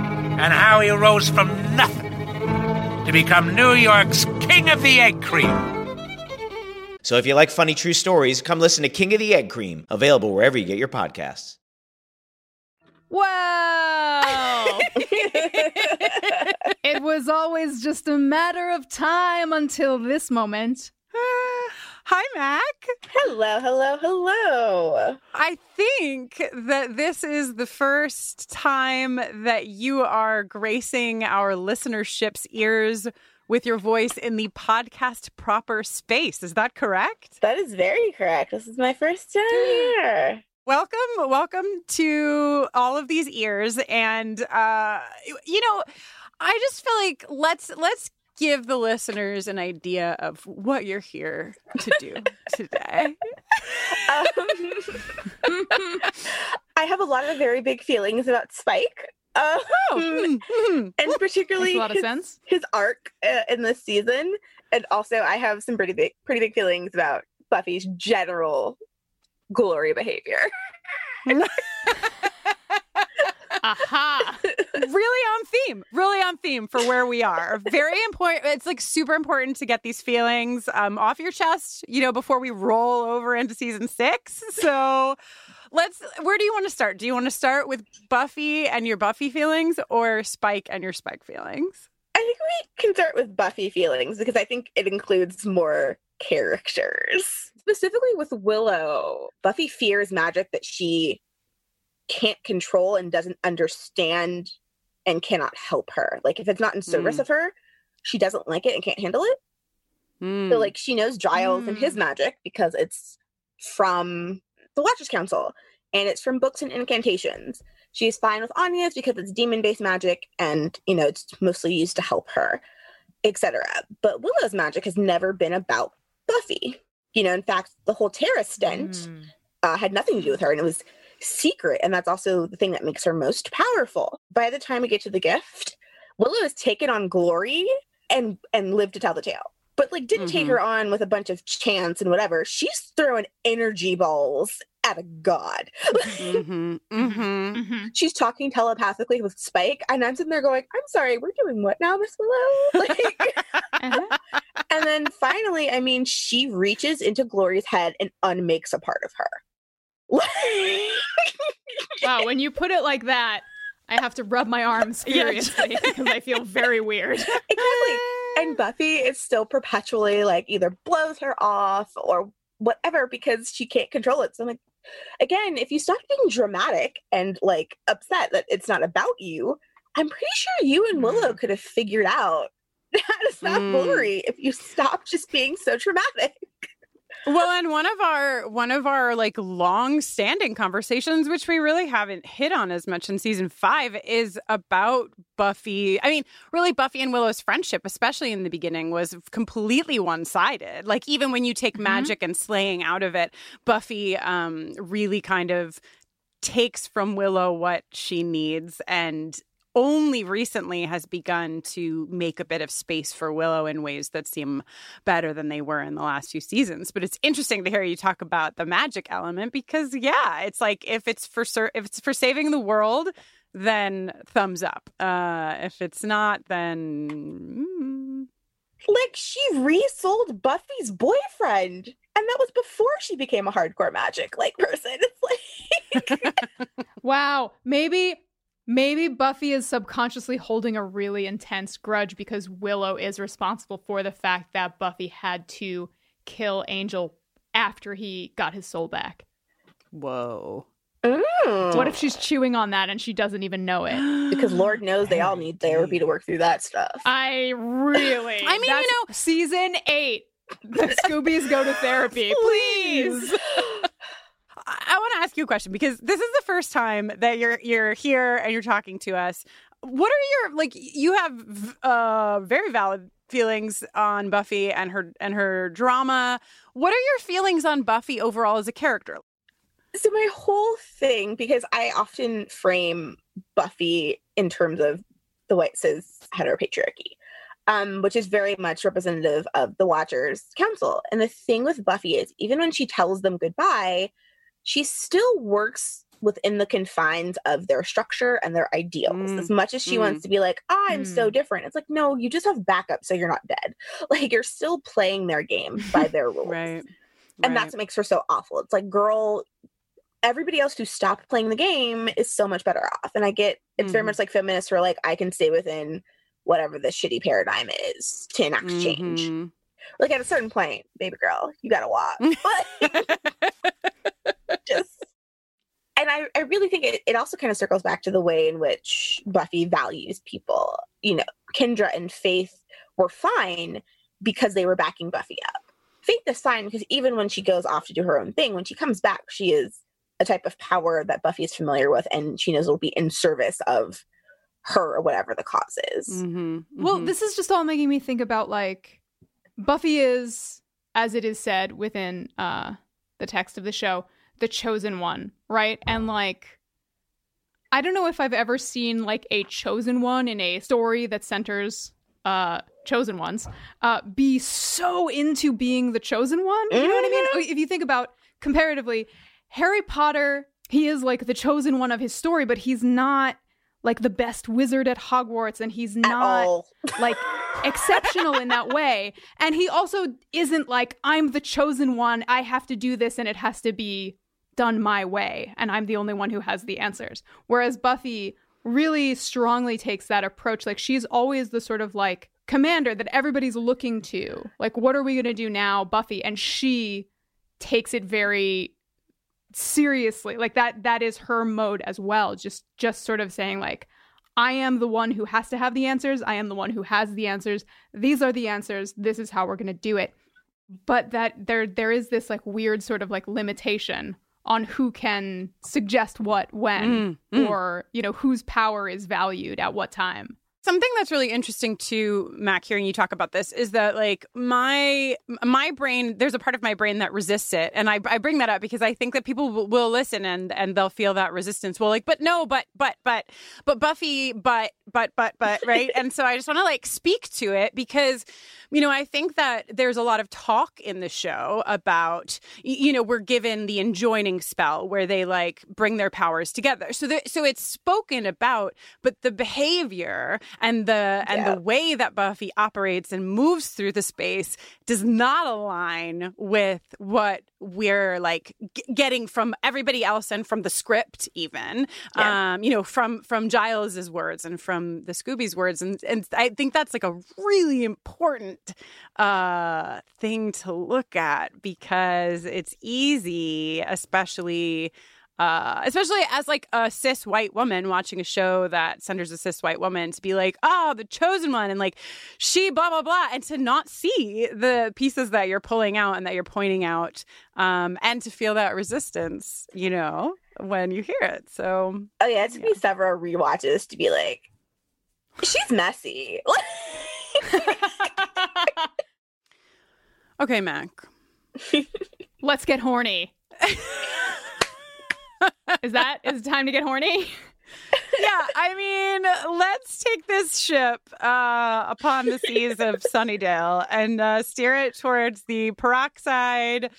and how he rose from nothing to become New York's King of the Egg Cream. So if you like funny true stories, come listen to King of the Egg Cream, available wherever you get your podcasts. Wow! it was always just a matter of time until this moment. Hi, Mack. Hello, hello, hello. I think that this is the first time that you are gracing our listenership's ears with your voice in the podcast proper space. Is that correct? That is very correct. This is my first time here. Welcome, welcome to all of these ears and uh you know, I just feel like let's let's give the listeners an idea of what you're here to do today. Um, I have a lot of very big feelings about Spike. Um, mm, and particularly a lot of his, his arc uh, in this season. And also, I have some pretty big, pretty big feelings about Buffy's general glory behavior. Aha! really on theme really on theme for where we are very important it's like super important to get these feelings um, off your chest you know before we roll over into season six so let's where do you want to start do you want to start with buffy and your buffy feelings or spike and your spike feelings I think we can start with Buffy feelings because I think it includes more characters. Specifically with Willow, Buffy fears magic that she can't control and doesn't understand and cannot help her. Like if it's not in service Mm. of her, she doesn't like it and can't handle it. So like she knows Giles and his magic because it's from the Watchers Council and it's from books and incantations. She's fine with Anya's because it's demon-based magic and you know it's mostly used to help her, etc. But Willow's magic has never been about Buffy. You know, in fact, the whole Tara stint uh, had nothing to do with her, and it was secret. And that's also the thing that makes her most powerful. By the time we get to the gift, Willow has taken on glory and and lived to tell the tale. But like didn't take Mhm. her on with a bunch of chance and whatever. She's throwing energy balls at a god. mm-hmm, mm-hmm. She's talking telepathically with Spike, and I'm sitting there going, "I'm sorry, we're doing what now, Miss Willow?" Like, Uh-huh. and then finally, I mean, she reaches into Glory's head and unmakes a part of her. Wow, when you put it like that, I have to rub my arms furiously because I feel very weird. exactly. And Buffy is still perpetually like either blows her off or whatever because she can't control it. So I'm like, again, if you stop being dramatic and like upset that it's not about you, I'm pretty sure you and Willow could have figured out how to stop Mm. If you stop just being so dramatic. Well and one of our one of our like long standing conversations which we really haven't hit on as much in season five is about buffy. I mean really buffy and willow's friendship especially in the beginning was completely one-sided. Like even when you take magic and slaying out of it buffy um really kind of takes from willow what she needs and only recently has begun to make a bit of space for Willow in ways that seem better than they were in the last few seasons. But it's interesting to hear you talk about the magic element because yeah, it's like if it's for if it's for saving the world, then thumbs up. Uh, if it's not, then mm, Like she resold Buffy's boyfriend. And that was before she became a hardcore magic like person. It's like Wow. Maybe maybe Buffy is subconsciously holding a really intense grudge because Willow is responsible for the fact that Buffy had to kill Angel after he got his soul back. Whoa. What if she's chewing on that and she doesn't even know it? because Lord knows they all need therapy to work through that stuff. I really. I mean, you know- season eight. The Scoobies go to therapy, please. I want to ask you a question because this is the first time that you're you're here and you're talking to us. What are your like? You have uh, very valid feelings on Buffy and her and her drama. What are your feelings on Buffy overall as a character? So my whole thing, because I often frame Buffy in terms of the white cis heteropatriarchy, um, which is very much representative of the Watchers Council. And the thing with Buffy is, even when she tells them goodbye, she still works within the confines of their structure and their ideals. As much as she mm. wants to be like, "Ah, I'm so different, it's like, no, you just have backup, so you're not dead. Like you're still playing their game by their rules. Right. And that's what makes her so awful. It's like, girl, everybody else who stopped playing the game is so much better off. And I get it's very Mhm. much like feminists who are like, I can stay within whatever the shitty paradigm is to enact change. Mhm. Like at a certain point, baby girl, you gotta walk. But just and I, I really think it, it also kind of circles back to the way in which Buffy values people. You know, Kendra and Faith were fine because they were backing Buffy up. Faith is fine because even when she goes off to do her own thing, when she comes back, she is a type of power that Buffy is familiar with and she knows will be in service of her or whatever the cause is. Mm-hmm. Well, this is just all making me think about like Buffy is, as it is said within uh, the text of the show, the chosen one, right? And like, I don't know if I've ever seen like a chosen one in a story that centers uh chosen ones uh be so into being the chosen one. You know what i mean? If you think about comparatively harry potter he is like the chosen one of his story but he's not like the best wizard at hogwarts and he's not like exceptional in that way. And he also isn't like i'm the chosen one i have to do this and it has to be done my way and i'm the only one who has the answers. Whereas buffy really strongly takes that approach. Like she's always the sort of like commander that everybody's looking to. Like what are we going to do now buffy? And she takes it very seriously. Like that that is her mode as well. Just just sort of saying like i am the one who has to have the answers. I am the one who has the answers. These are the answers. This is how we're going to do it. But that there there is this like weird sort of like limitation on who can suggest what when Mm, mm. or you know whose power is valued at what time Something that's really interesting too, Mack, hearing you talk about this is that like my my brain, there's a part of my brain that resists it, and I, I bring that up because I think that people will, will listen and and they'll feel that resistance. Well, like, but no, but but but but Buffy, but but but but right, and so I just want to like speak to it because you know I think that there's a lot of talk in the show about you know we're given the enjoining spell where they like bring their powers together, so there, so it's spoken about, but the behavior and the and Yeah. the way that Buffy operates and moves through the space does not align with what we're like g- getting from everybody else and from the script even Yeah. um you know from from Giles's words and from the Scooby's words and and I think that's like a really important uh thing to look at because it's easy especially uh, especially as like a cis white woman watching a show that centers a cis white woman to be like, oh, the chosen one, and like she blah blah blah, and to not see the pieces that you're pulling out and that you're pointing out, um, and to feel that resistance, you know, when you hear it. So Oh yeah, it took me several rewatches to be like, she's messy. okay, Mack. let's get horny is that is it time to get horny yeah, I mean, let's take this ship uh, upon the seas of Sunnydale and uh, steer it towards the peroxide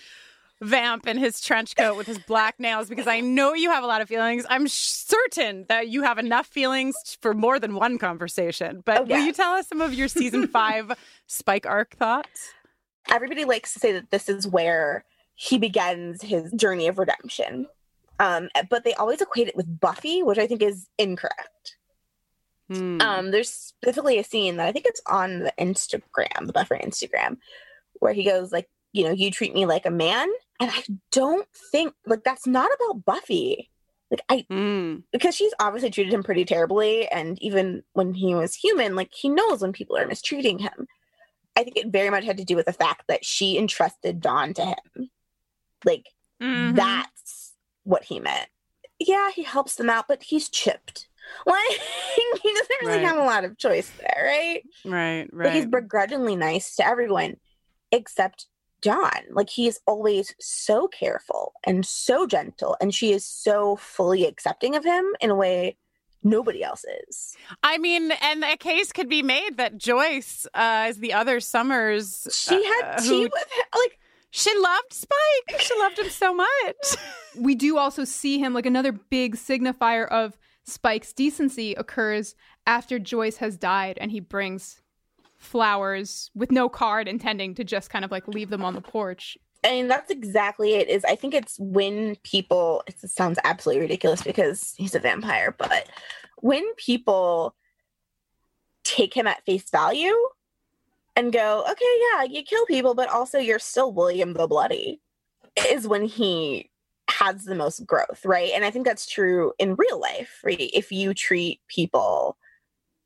vamp in his trench coat with his black nails because I know you have a lot of feelings. I'm certain that you have enough feelings for more than one conversation. But Oh, yeah. will you tell us some of your season five Spike arc thoughts? everybody likes to say that this is where he begins his journey of redemption. Um, but they always equate it with Buffy, which I think is incorrect. Hmm. Um, there's specifically a scene that I think it's on the Instagram, the Buffy Instagram, where he goes like, you know, you treat me like a man, and I don't think like that's not about Buffy. Like I, Hmm. because she's obviously treated him pretty terribly, and even when he was human, like he knows when people are mistreating him. I think it very much had to do with the fact that she entrusted Dawn to him. Like Mhm. that's what he meant. Yeah, he helps them out, but he's chipped. Like he doesn't really Right. have a lot of choice there, right? Right, Like he's begrudgingly nice to everyone except Dawn. Like he is always so careful and so gentle, and she is so fully accepting of him in a way nobody else is. I mean, and a case could be made that Joyce, uh, as the other Summers, She had uh, tea who- with him. Like she loved Spike. She loved him so much. we do also see him like another big signifier of Spike's decency occurs after Joyce has died and he brings flowers with no card intending to just kind of like leave them on the porch. and that's exactly it is i think it's when people it sounds absolutely ridiculous because he's a vampire but when people take him at face value and go okay yeah you kill people but also you're still william the bloody is when he has the most growth right and i think that's true in real life right if you treat people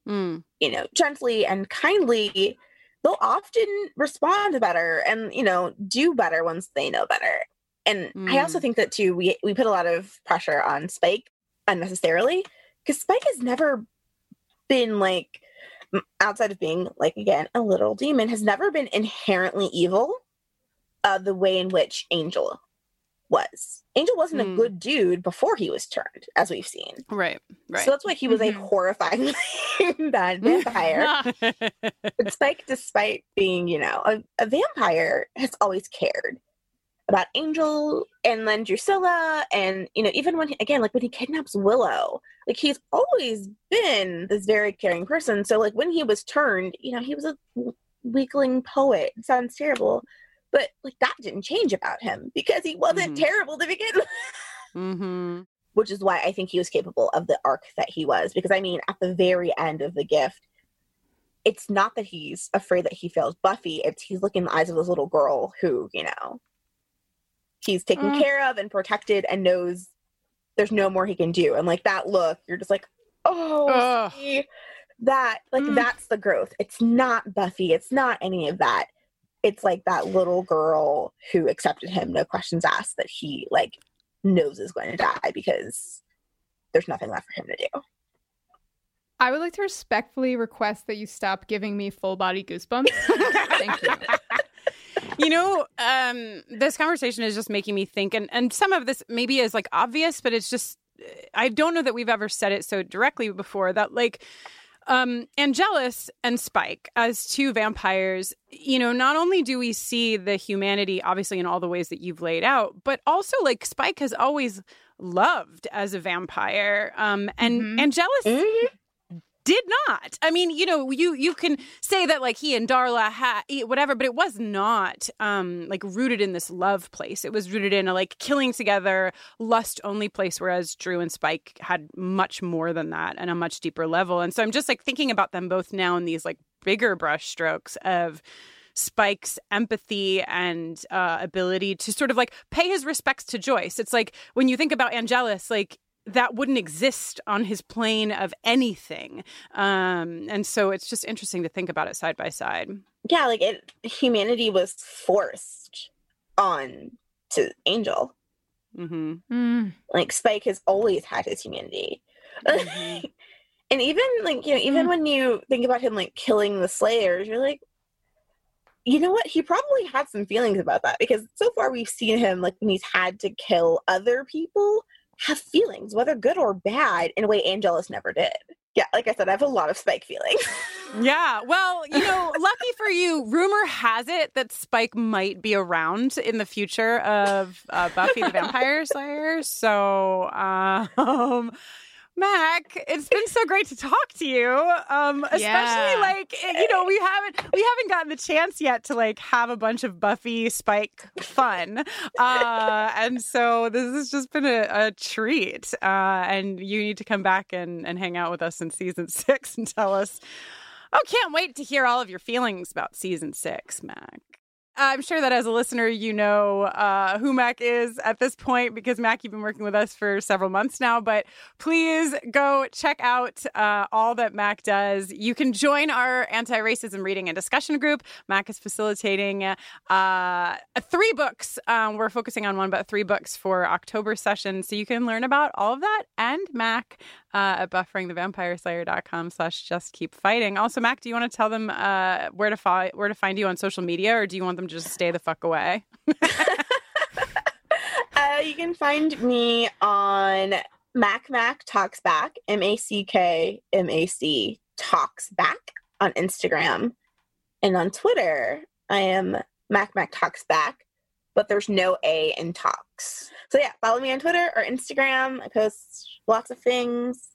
Mm. you know, gently and kindly, they'll often respond better and, you know, do better once they know better. And I also Mm. think that too, we we put a lot of pressure on Spike unnecessarily because Spike has never been like outside of being like again a little demon has never been inherently evil uh the way in which Angel was. Angel wasn't Mm. a good dude before he was turned, as we've seen. Right, right. So that's why he was a Mhm. horrifying bad vampire. but Spike, despite being, you know, a, a vampire, has always cared about Angel and then Drusilla. And, you know, even when, he, again, like when he kidnaps Willow, like he's always been this very caring person. So, like when he was turned, you know, he was a weakling poet. It sounds terrible. But like that didn't change about him because he wasn't Mhm. terrible to begin with mm-hmm. which is why I think he was capable of the arc that he was. Because I mean, at the very end of the gift, it's not that he's afraid that he fails Buffy, it's he's looking in the eyes of this little girl who, you know, he's taken Mm. care of and protected and knows there's no more he can do. And like that look, you're just like, oh, that, like, Mm. that's the growth. It's not Buffy, it's not any of that. It's like that little girl who accepted him, no questions asked, that he like knows is going to die because there's nothing left for him to do. I would like to respectfully request that you stop giving me full body goosebumps. Thank you. You know, um, this conversation is just making me think, and, and some of this maybe is like obvious, but it's just, I don't know that we've ever said it so directly before that, like, um, Angelus and Spike as two vampires, you know, not only do we see the humanity, obviously, in all the ways that you've laid out, but also like Spike has always loved as a vampire. Um, and Mhm. Angelus did not. I mean, you know, you you can say that like he and Darla had whatever, but it was not um like rooted in this love place. It was rooted in a like killing together, lust only place. Whereas Dru and Spike had much more than that and a much deeper level. And so I'm just like thinking about them both now in these like bigger brushstrokes of Spike's empathy and uh, ability to sort of like pay his respects to Joyce. It's like when you think about Angelus, like that wouldn't exist on his plane of anything. Um, and so it's just interesting to think about it side by side. Yeah, like it humanity was forced on to Angel. Mm-hmm. Mm. Like Spike has always had his humanity. Mhm. and even like, you know, even when you think about him like killing the Slayers, you're like you know what? He probably had some feelings about that because so far we've seen him like when he's had to kill other people have feelings, whether good or bad, in a way Angelus never did. yeah, like I said, I have a lot of Spike feelings. yeah. Well, you know, lucky for you, rumor has it that Spike might be around in the future of uh, Buffy the Vampire Slayer. So, um, Mack, it's been so great to talk to you. Um, especially Yeah. like eh, you know, we haven't we haven't gotten the chance yet to like have a bunch of Buffy Spike fun. Uh, and so this has just been a, a treat. Uh, and you need to come back and, and hang out with us in season six and tell us. Oh, can't wait to hear all of your feelings about season six, Mack. I'm sure that as a listener, you know uh, who Mack is at this point because Mack, you've been working with us for several months now. But please go check out uh, all that Mack does. You can join our anti racism reading and discussion group. Mack is facilitating uh, three books. Um, we're focusing on one, but three books for October session. So you can learn about all of that and Mack uh, at bufferingthevampireslayer.com slash just keep fighting. Also, Mack, do you want to tell them uh, where to fi- where to find you on social media or do you want them just stay the fuck away? Uh, you can find me on Mack Mac Talks Back, M A C K M A C Talks Back on Instagram. And on Twitter, I am Mack Mac Talks Back, but there's no A in talks. So yeah, follow me on Twitter or Instagram. I post lots of things.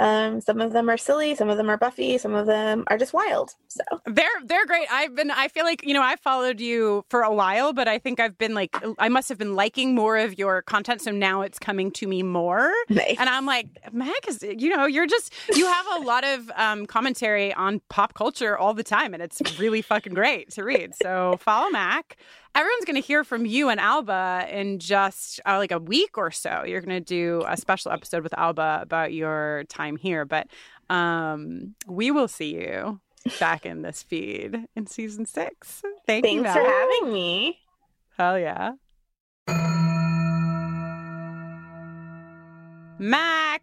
Um, some of them are silly, some of them are Buffy, some of them are just wild. So They're they're great. I've been I feel like, you know, I followed you for a while, but I think I've been like I must have been liking more of your content, so now it's coming to me more. Nice. And I'm like, Mack is you know, you're just you have a lot of um, commentary on pop culture all the time and it's really fucking great to read. So follow Mack. Everyone's going to hear from you and Alba in just uh, like a week or so. You're going to do a special episode with Alba about your time here, but um, we will see you back in this feed in season six. Thank you. thanks for having me. Hell yeah. Mack,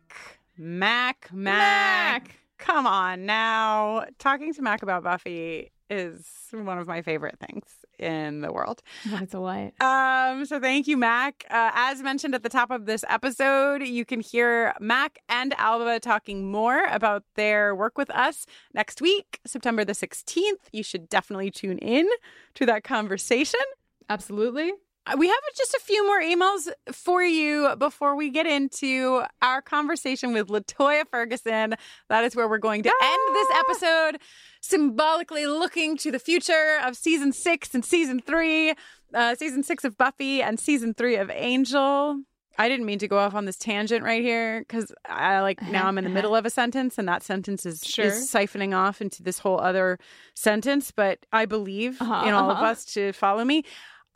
Mack, Mack, Mack. Come on now. Talking to Mack about Buffy is one of my favorite things in the world. What a delight. Um, so thank you, Mack. Uh, as mentioned at the top of this episode, you can hear Mack and Alba talking more about their work with us next week, September the 16th. You should definitely tune in to that conversation. Absolutely. Uh, We have just a few more emails for you before we get into our conversation with LaToya Ferguson. That is where we're going to end this episode, symbolically looking to the future of season six and season three, uh, season six of Buffy and season three of Angel. I didn't mean to go off on this tangent right here because I like now I'm in the middle of a sentence and that sentence is, Sure. is siphoning off into this whole other sentence. But I believe Uh-huh, in all of uh-huh. us to follow me.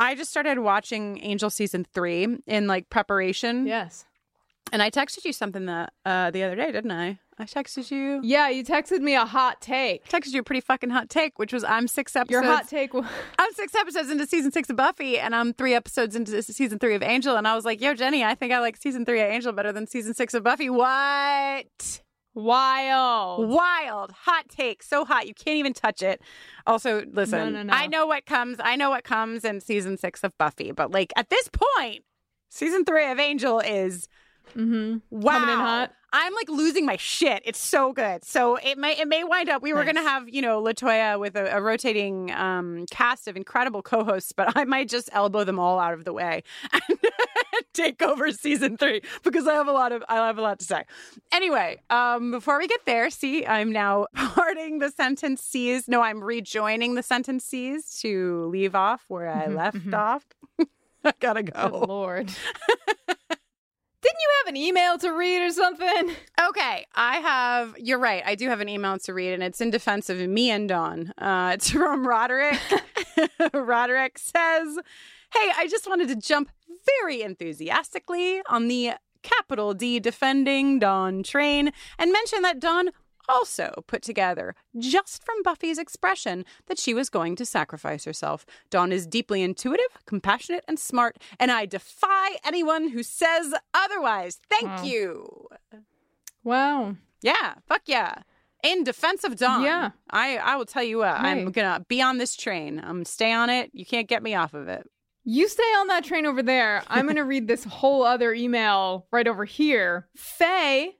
I just started watching Angel season three in like preparation. Yes. And I texted you something that uh, the other day, didn't I? I texted you. Yeah, you texted me a hot take. Texted you a pretty fucking hot take, which was I'm six episodes. Your hot take was I'm six episodes into season six of Buffy, and I'm three episodes into season three of Angel, and I was like, "Yo, Jenny, I think I like season three of Angel better than season six of Buffy." What? Wild. Wild, hot take, so hot you can't even touch it. Also, listen, No, no, no. I know what comes. I know what comes in season six of Buffy, but like at this point, season three of Angel is Mm-hmm. wow. Coming in hot. I'm like losing my shit. It's so good. So it may it may wind up. We were gonna have you know LaToya with a, a rotating um, cast of incredible co-hosts, but I might just elbow them all out of the way and take over season three because I have a lot of I have a lot to say. Anyway, um, before we get there, see, I'm now parting the sentence C's. No, I'm rejoining the sentence C's to leave off where I Mhm, left mhm. off. I gotta Good go. lord. Didn't you have an email to read or something? Okay, I have. You're right. I do have an email to read, and it's in defense of me and Dawn. Uh, it's from Roderick. Roderick says, "Hey, I just wanted to jump very enthusiastically on the capital D defending Dawn train and mention that Dawn." Also, put together just from Buffy's expression that she was going to sacrifice herself. Dawn is deeply intuitive, compassionate, and smart, and I defy anyone who says otherwise. Thank Wow. you. Wow. Yeah, fuck yeah. In defense of Dawn. Yeah. I, I will tell you what, I'm gonna be on this train. I'm stay on it. You can't get me off of it. You stay on that train over there. I'm going to read this whole other email right over here. Faye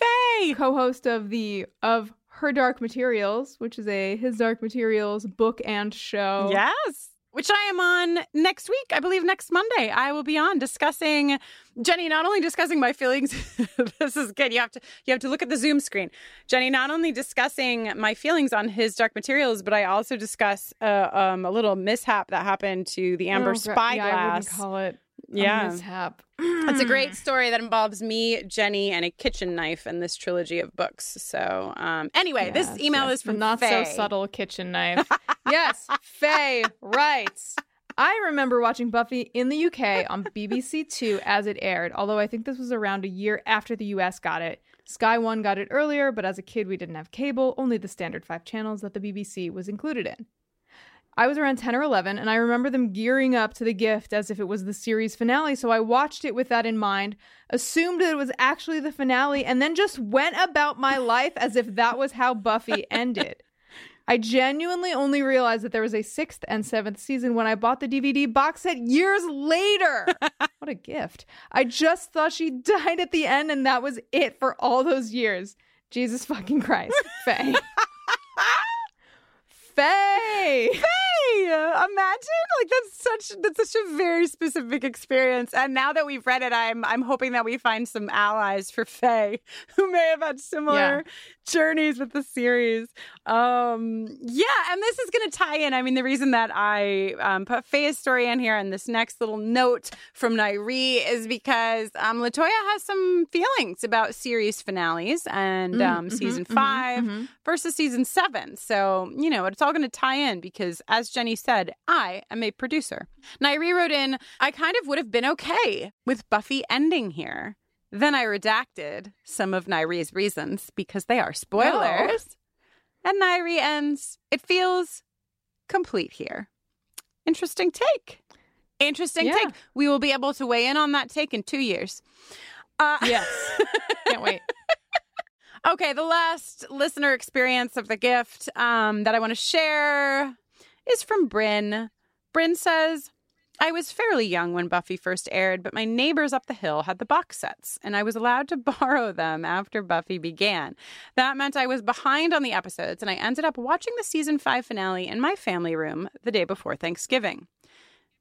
Faye, co-host of the of Her Dark Materials, which is a His Dark Materials book and show. Yes. Which I am on next week. I believe next Monday. I will be on discussing Jenny, not only discussing my feelings. this is good. You have to you have to look at the Zoom screen. Jenny, not only discussing my feelings on his dark materials, but I also discuss uh, um, a little mishap that happened to the Amber Oh, Spyglass. yeah, I wouldn't call it Yeah. mishap. It's a great story that involves me, Jenny, and a kitchen knife in this trilogy of books. So, um, anyway, this email yes, is from not Faye. so subtle kitchen knife. yes, Faye writes. I remember watching Buffy in the UK on BBC Two as it aired, although I think this was around a year after the US got it. Sky One got it earlier, but as a kid we didn't have cable, only the standard five channels that the BBC was included in. I was around 10 or 11, and I remember them gearing up to the gift as if it was the series finale. So I watched it with that in mind, assumed that it was actually the finale, and then just went about my life as if that was how Buffy ended. I genuinely only realized that there was a sixth and seventh season when I bought the DVD box set years later. what a gift. I just thought she died at the end, and that was it for all those years. Jesus fucking Christ. Faye. Faye. Faye, imagine like that's such that's such a very specific experience. And now that we've read it, I'm I'm hoping that we find some allies for Faye who may have had similar journeys with the series. Um, yeah, and this is going to tie in. I mean, the reason that I um, put Faye's story in here and this next little note from Nairi is because um, LaToya has some feelings about series finales and Mm, um, mhm, season mhm, 5 mhm. versus season seven. So, you know, it's all going to tie in because, as Jenny said, I am a producer. Nairi wrote in, I kind of would have been okay with Buffy ending here. Then I redacted some of Nairi's reasons because they are spoilers. And Nairi ends, it feels complete here. Interesting take. Interesting Yeah. take. We will be able to weigh in on that take in two years. Uh, Yes. Can't wait. Okay, the last listener experience of the gift um, that I want to share is from Bryn. Bryn says, I was fairly young when Buffy first aired, but my neighbors up the hill had the box sets, and I was allowed to borrow them after Buffy began. That meant I was behind on the episodes, and I ended up watching the season 5 finale in my family room the day before Thanksgiving.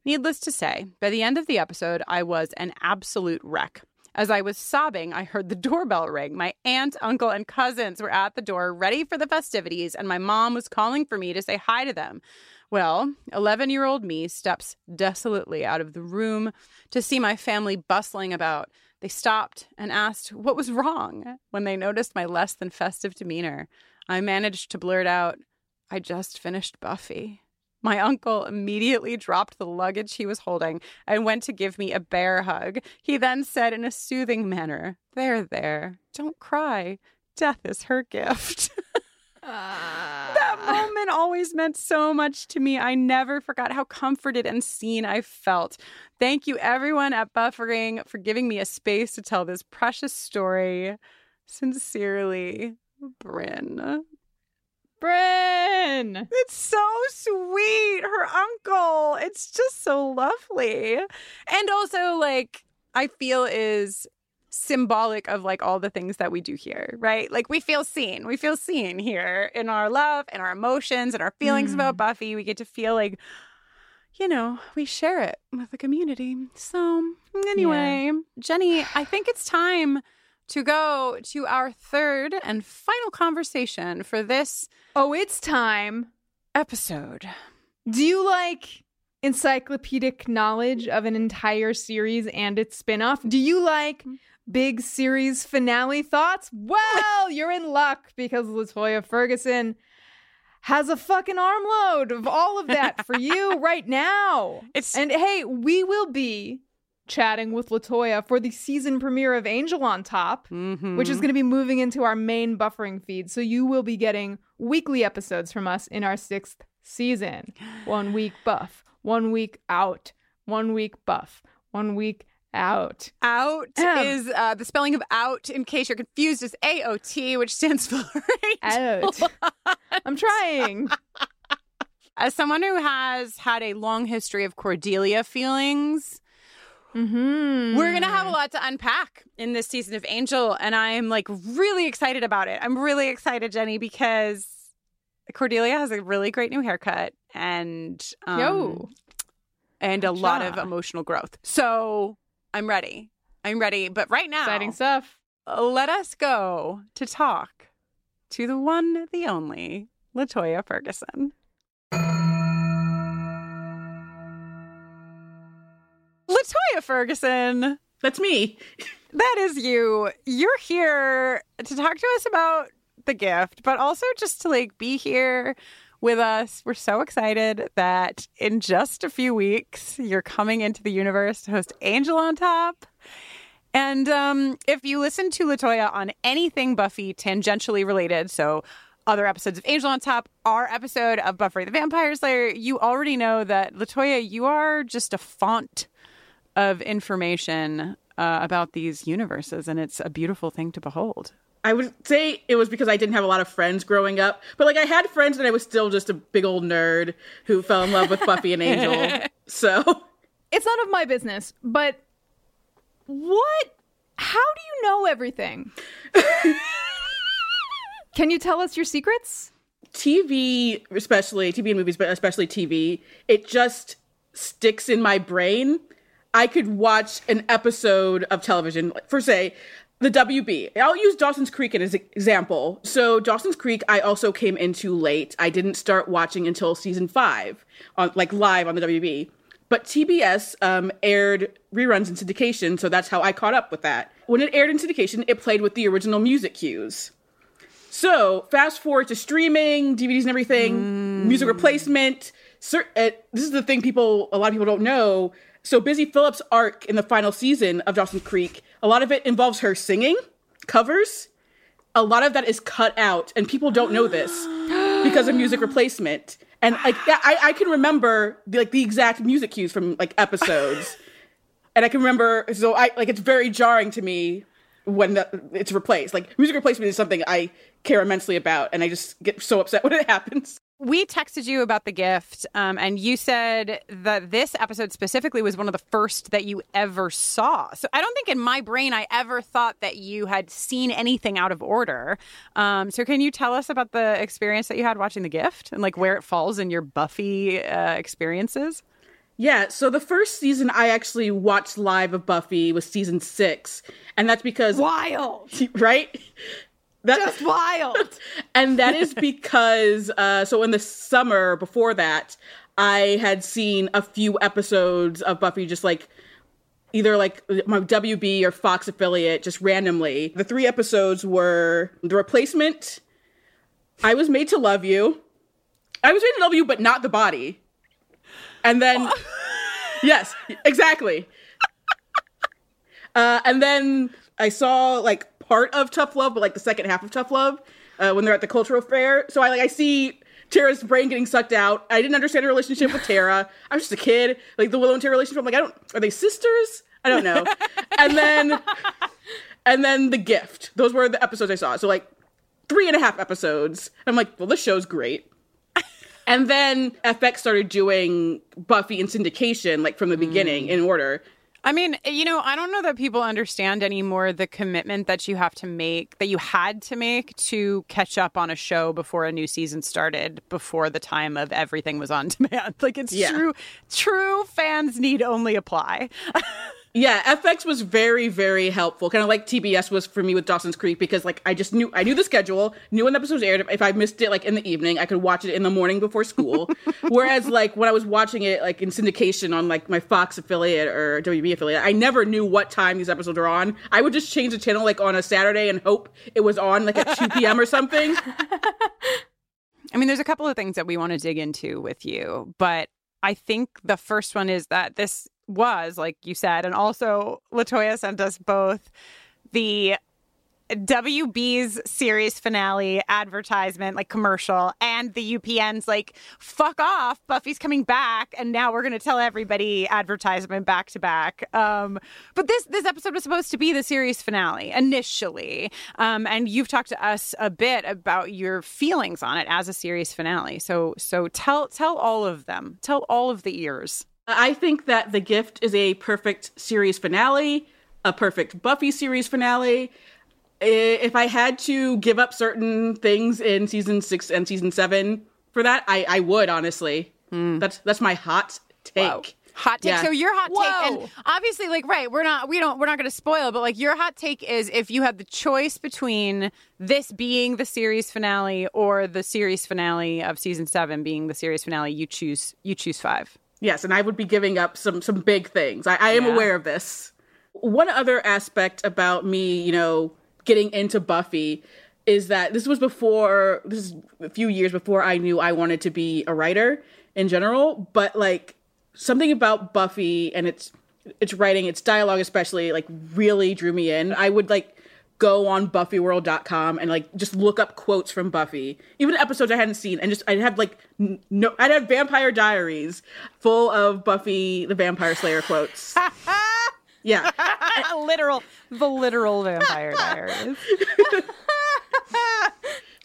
Needless to say, by the end of the episode, I was an absolute wreck. As I was sobbing, I heard the doorbell ring. My aunt, uncle, and cousins were at the door ready for the festivities, and my mom was calling for me to say hi to them. Well, 11 year old me steps desolately out of the room to see my family bustling about. They stopped and asked what was wrong. When they noticed my less than festive demeanor, I managed to blurt out, I just finished Buffy. My uncle immediately dropped the luggage he was holding and went to give me a bear hug. He then said in a soothing manner, There, there, don't cry. Death is her gift. that moment always meant so much to me. I never forgot how comforted and seen I felt. Thank you, everyone at Buffering, for giving me a space to tell this precious story. Sincerely, Bryn. Bryn. It's so sweet. Her uncle. It's just so lovely. And also, like, I feel is symbolic of like all the things that we do here, right? Like we feel seen. We feel seen here in our love and our emotions and our feelings Mm. about Buffy. We get to feel like, you know, we share it with the community. So, anyway, Jenny, I think it's time to go to our third and final conversation for this Oh, it's time. episode. Do you like encyclopedic knowledge of an entire series and its spin-off? Do you like big series finale thoughts? Well, you're in luck because LaToya Ferguson has a fucking armload of all of that for you right now. It's and hey, we will be chatting with LaToya for the season premiere of Angel on Top, Mm-hmm. which is going to be moving into our main buffering feed. So you will be getting weekly episodes from us in our sixth season. One week buff, one week out, one week buff, one week out. Out Um. is uh, the spelling of out, in case you're confused, is AOT, which stands for Out. I'm trying. As someone who has had a long history of Cordelia feelings, Mm-hmm. We're going to have a lot to unpack in this season of Angel, and I'm like really excited about it. I'm really excited, Jenny, because Cordelia has a really great new haircut and um, Yo. and a lot of emotional growth. So I'm ready. I'm ready. But right now, Exciting stuff. let us go to talk to the one, the only LaToya Ferguson. LaToya Ferguson. That's me. That is you. You're here to talk to us about the gift, but also just to like be here with us. We're so excited that in just a few weeks you're coming into the universe to host Angel on Top. And um, if you listen to LaToya on anything Buffy tangentially related, so other episodes of Angel on Top, our episode of Buffy the Vampire Slayer, you already know that LaToya, you are just a font of information uh, about these universes, and it's a beautiful thing to behold. I would say it was because I didn't have a lot of friends growing up, but like I had friends and I was still just a big old nerd who fell in love with Buffy and Angel. So It's none of my business, but what? How do you know everything? Can you tell us your secrets? TV, especially TV and movies, but especially TV, it just sticks in my brain. I could watch an episode of television, for say, the WB. I'll use Dawson's Creek as an example. So Dawson's Creek, I also came into late. I didn't start watching until season five, on like live on the WB. But TBS um, aired reruns in syndication, so that's how I caught up with that. When it aired in syndication, it played with the original music cues. So fast forward to streaming, DVDs and everything, music replacement. Cer- uh, this is the thing people, a lot of people don't know. So Busy Phillips' arc in the final season of Dawson's Creek, a lot of it involves her singing covers. A lot of that is cut out, and people don't know this because of music replacement. And like, yeah, I, I can remember the, like the exact music cues from like episodes, and I can remember. So I like it's very jarring to me when the, it's replaced. Like music replacement is something I care immensely about, and I just get so upset when it happens. We texted you about the gift, um, and you said that this episode specifically was one of the first that you ever saw. So I don't think in my brain I ever thought that you had seen anything out of order. Um, so can you tell us about the experience that you had watching the gift and like where it falls in your Buffy uh, experiences? Yeah, so the first season I actually watched live of Buffy was season six, and that's because wild, right? That, Just wild. and that is because uh, so in the summer before that, I had seen a few episodes of Buffy just like either like my WB or Fox affiliate just randomly. The three episodes were The Replacement, I Was Made to Love You, I Was Made to Love You, but not the body. And then, yes, exactly. Uh, and then I saw like part of Tough Love, but like the second half of Tough Love uh, when they're at the cultural fair. So I like I see Tara's brain getting sucked out. I didn't understand her relationship with Tara. I was just a kid. Like the Willow and Tara relationship. I'm like, I don't. Are they sisters? I don't know. and then, and then the gift. Those were the episodes I saw. So like three and a half episodes. I'm like, well, this show's great. And then FX started doing Buffy in syndication, like from the beginning in order. I mean, you know, I don't know that people understand anymore the commitment that you have to make, that you had to make to catch up on a show before a new season started, before the time of everything was on demand. Like it's Yeah. true, true fans need only apply. Yeah, FX was very, very helpful. Kind of like TBS was for me with Dawson's Creek because like I just knew I knew the schedule, knew when the episodes aired. If I missed it like in the evening, I could watch it in the morning before school. Whereas like when I was watching it like in syndication on like my Fox affiliate or WB affiliate, I never knew what time these episodes were on. I would just change the channel like on a Saturday and hope it was on like at 2 p.m. or something. I mean, there's a couple of things that we want to dig into with you, but I think the first one is that this was, like you said, and also LaToya sent us both the WB's series finale advertisement, like commercial, and the UPN's like, fuck off, Buffy's coming back, and now we're gonna tell everybody advertisement back to back. Um, but this this episode was supposed to be the series finale initially. Um, and you've talked to us a bit about your feelings on it as a series finale. So so tell tell all of them. Tell all of the ears. I think that The Gift is a perfect series finale, a perfect Buffy series finale. If I had to give up certain things in season six and season seven for that, I, I would honestly. Hmm. That's that's my hot take. Wow. Hot take. Yeah. So your hot take, and obviously, like, right, we're not, we don't, we're not going to spoil, but like, your hot take is if you had the choice between this being the series finale or the series finale of season seven being the series finale, you choose, you choose five. Yes, and I would be giving up some some big things. I, I am Yeah. aware of this. One other aspect about me, you know, getting into Buffy is that this was before this is a few years before I knew I wanted to be a writer in general, but like something about Buffy and its its writing, its dialogue especially, like really drew me in. I would like go on buffyworld.com and like just look up quotes from Buffy, even episodes I hadn't seen, and just I'd have like no, I'd have Vampire Diaries full of Buffy the Vampire Slayer quotes. yeah, literal, the literal Vampire Diaries.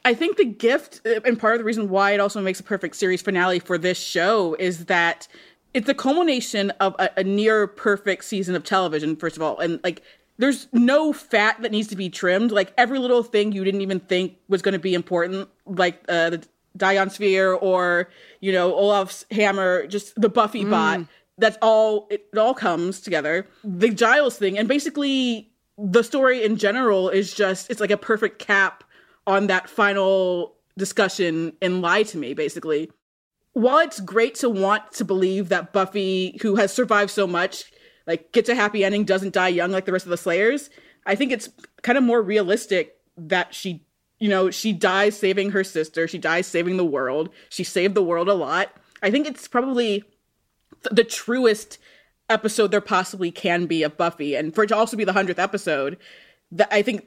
I think the gift, uh, and part of the reason why it also makes a perfect series finale for this show is that it's the culmination of a, a near perfect season of television, first of all. And like, there's no fat that needs to be trimmed. Like, every little thing you didn't even think was going to be important, like uh, the Dagon Sphere or, you know, Olaf's hammer, just the Buffy bot. That's all, it, it all comes together. The Giles thing, and basically the story in general is just, it's like a perfect cap on that final discussion in Lie to Me, basically. While it's great to want to believe that Buffy, who has survived so much, like gets a happy ending, doesn't die young like the rest of the Slayers, I think it's kind of more realistic that she, you know, she dies saving her sister, she dies saving the world, she saved the world a lot. I think it's probably th- the truest episode there possibly can be of Buffy, and for it to also be the hundredth episode, that I think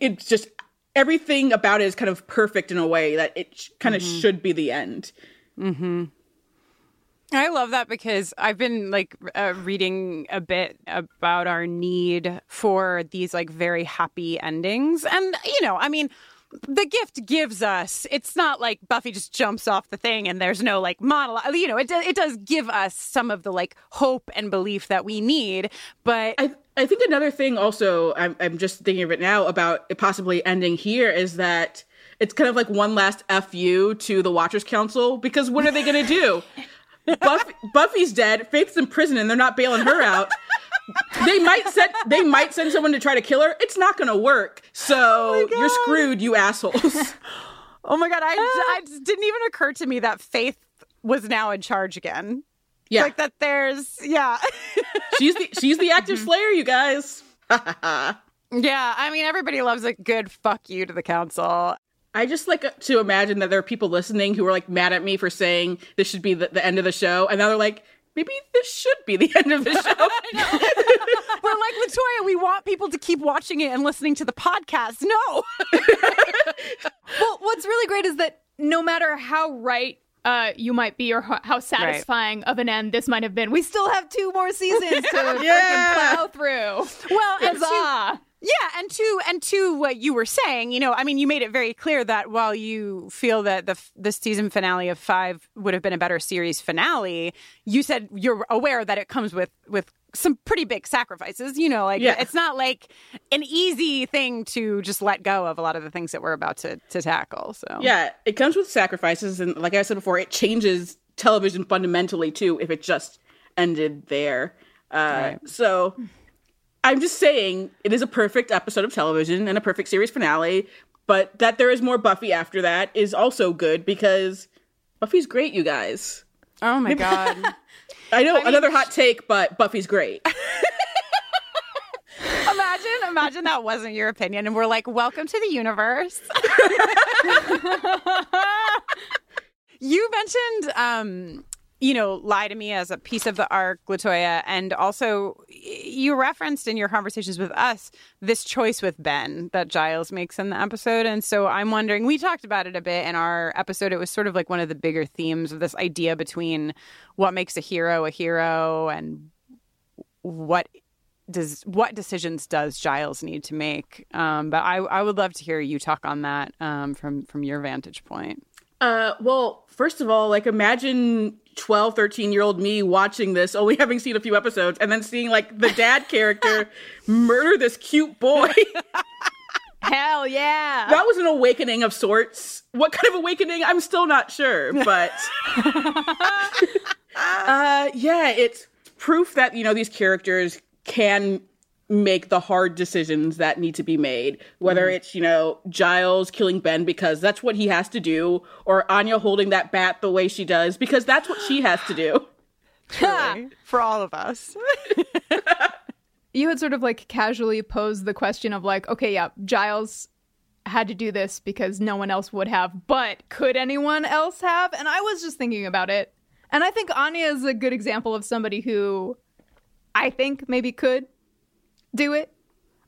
it's just everything about it is kind of perfect in a way that it sh- kind of Mhm. should be the end. Mm-hmm. I love that because I've been like uh, reading a bit about our need for these like very happy endings. And, you know, I mean, the gift gives us, it's not like Buffy just jumps off the thing and there's no like monologue. You know, it, do, it does give us some of the like hope and belief that we need. But I I think another thing also I'm I'm just thinking of it now about it possibly ending here is that it's kind of like one last fu to the Watchers Council because what are they going to do? Buffy, Buffy's dead. Faith's in prison, and they're not bailing her out. they might send they might send someone to try to kill her. It's not going to work. So oh you're screwed, you assholes. oh my God, I, ah. I didn't even occur to me that Faith was now in charge again. Yeah. Like that there's, yeah. she's the she's the active mm-hmm. slayer, you guys. Yeah, I mean, everybody loves a good fuck you to the council. I just like to imagine that there are people listening who are like mad at me for saying this should be the, the end of the show, and now they're like, maybe this should be the end of the show. We're like LaToya, we want people to keep watching it and listening to the podcast. No. well, what's really great is that no matter how right uh, you might be or how satisfying of an end this might have been, we still have two more seasons to Yeah. plow through. Well, and to, Huzzah. Yeah, and to and to what you were saying, you know, I mean, you made it very clear that while you feel that the the season finale of five would have been a better series finale, you said you're aware that it comes with with some pretty big sacrifices. You know, like Yeah. it's not like an easy thing to just let go of a lot of the things that we're about to to tackle. So yeah, it comes with sacrifices, and like I said before, it changes television fundamentally too if it just ended there. Uh, So I'm just saying it is a perfect episode of television and a perfect series finale, but that there is more Buffy after that is also good because Buffy's great, you guys. Oh my god. I know another hot take, but Buffy's great. imagine, imagine that wasn't your opinion, and we're like, "Welcome to the universe." you mentioned, um, you know, lie to me as a piece of the arc, LaToya, and also you referenced in your conversations with us this choice with Ben that Giles makes in the episode, and so I'm wondering. We talked about it a bit in our episode. It was sort of like one of the bigger themes of this idea between what makes a hero a hero and what does what decisions does Giles need to make? Um, but I I would love to hear you talk on that um, from from your vantage point. Uh, well, first of all, like imagine 12, 13 year old me watching this, only having seen a few episodes, and then seeing like the dad character murder this cute boy. Hell yeah. That was an awakening of sorts. What kind of awakening? I'm still not sure, but uh, yeah, it's proof that you know these characters can make the hard decisions that need to be made. Whether Mm-hmm. it's you know Giles killing Ben because that's what he has to do, or Anya holding that bat the way she does because that's what she has to do. Truly, for all of us. you had sort of like casually posed the question of like, okay, yeah, Giles had to do this because no one else would have, but could anyone else have? And I was just thinking about it. And I think Anya is a good example of somebody who I think maybe could do it.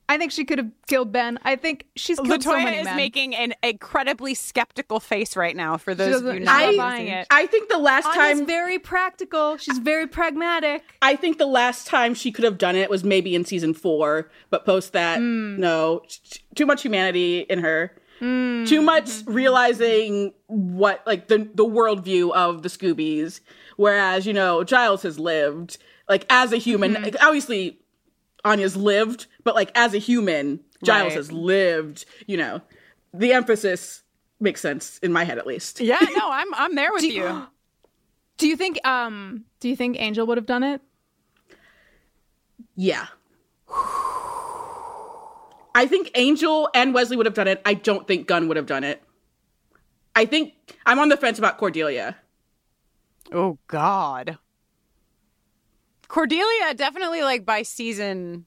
I think she could have killed Ben. I think she's killed so LaToya many is men. making an incredibly skeptical face right now for those of doesn't- you not she's using- buying it. I think the last Anya's time very practical. She's very pragmatic. I think the last time she could have done it was maybe in season four, but post that, Hmm. no, too much humanity in her. Too much realizing what like the the worldview of the Scoobies, whereas you know Giles has lived like as a human. Mm-hmm. like, obviously, Anya's lived, but like as a human, Giles Right. has lived. You know, the emphasis makes sense in my head at least. Yeah, no, I'm I'm there with you. Do you think um do you think Angel would have done it? Yeah. I think Angel and Wesley would have done it. I don't think Gunn would have done it. I think I'm on the fence about Cordelia. Oh God. Cordelia definitely like by season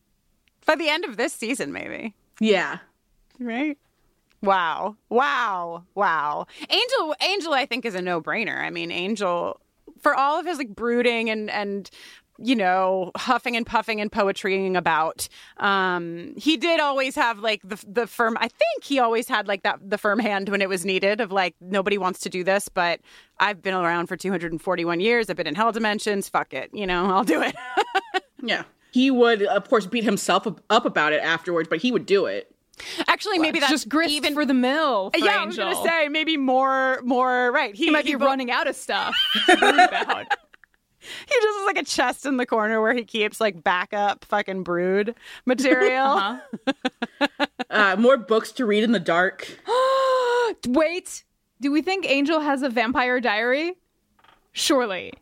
by the end of this season maybe. Yeah. Right? Wow. Wow. Wow. Angel Angel I think is a no-brainer. I mean, Angel for all of his like brooding and and you know, huffing and puffing and poetrying about. Um, he did always have like the the firm. I think he always had like that the firm hand when it was needed. Of like nobody wants to do this, but I've been around for 241 years. I've been in hell dimensions. Fuck it, you know, I'll do it. Yeah. He would, of course, beat himself up- up about it afterwards, but he would do it. Actually, maybe that's just grist even for the mill. For yeah, I was gonna say maybe more more right. he might be bo- running out of stuff. to brood about. He just has like a chest in the corner where he keeps like backup fucking brood material. Uh-huh. Uh, more books to read in the dark. Wait, do we think Angel has a vampire diary? Surely.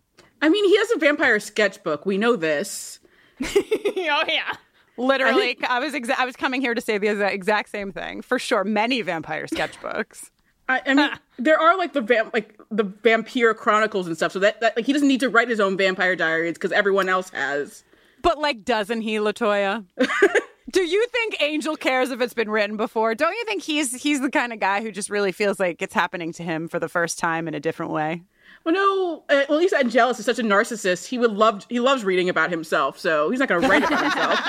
I mean, he has a vampire sketchbook. We know this. oh yeah. Literally, I, was exa- I was coming here to say the exact same thing for sure. Many vampire sketchbooks. I, I mean, there are like the vamp, like the vampire chronicles and stuff. So that, that like he doesn't need to write his own vampire diaries because everyone else has. But like, doesn't he, LaToya? Do you think Angel cares if it's been written before? Don't you think he's he's the kind of guy who just really feels like it's happening to him for the first time in a different way? Well, no. Uh, well, at least Angelus is such a narcissist. He would love. He loves reading about himself, so he's not going to write about himself.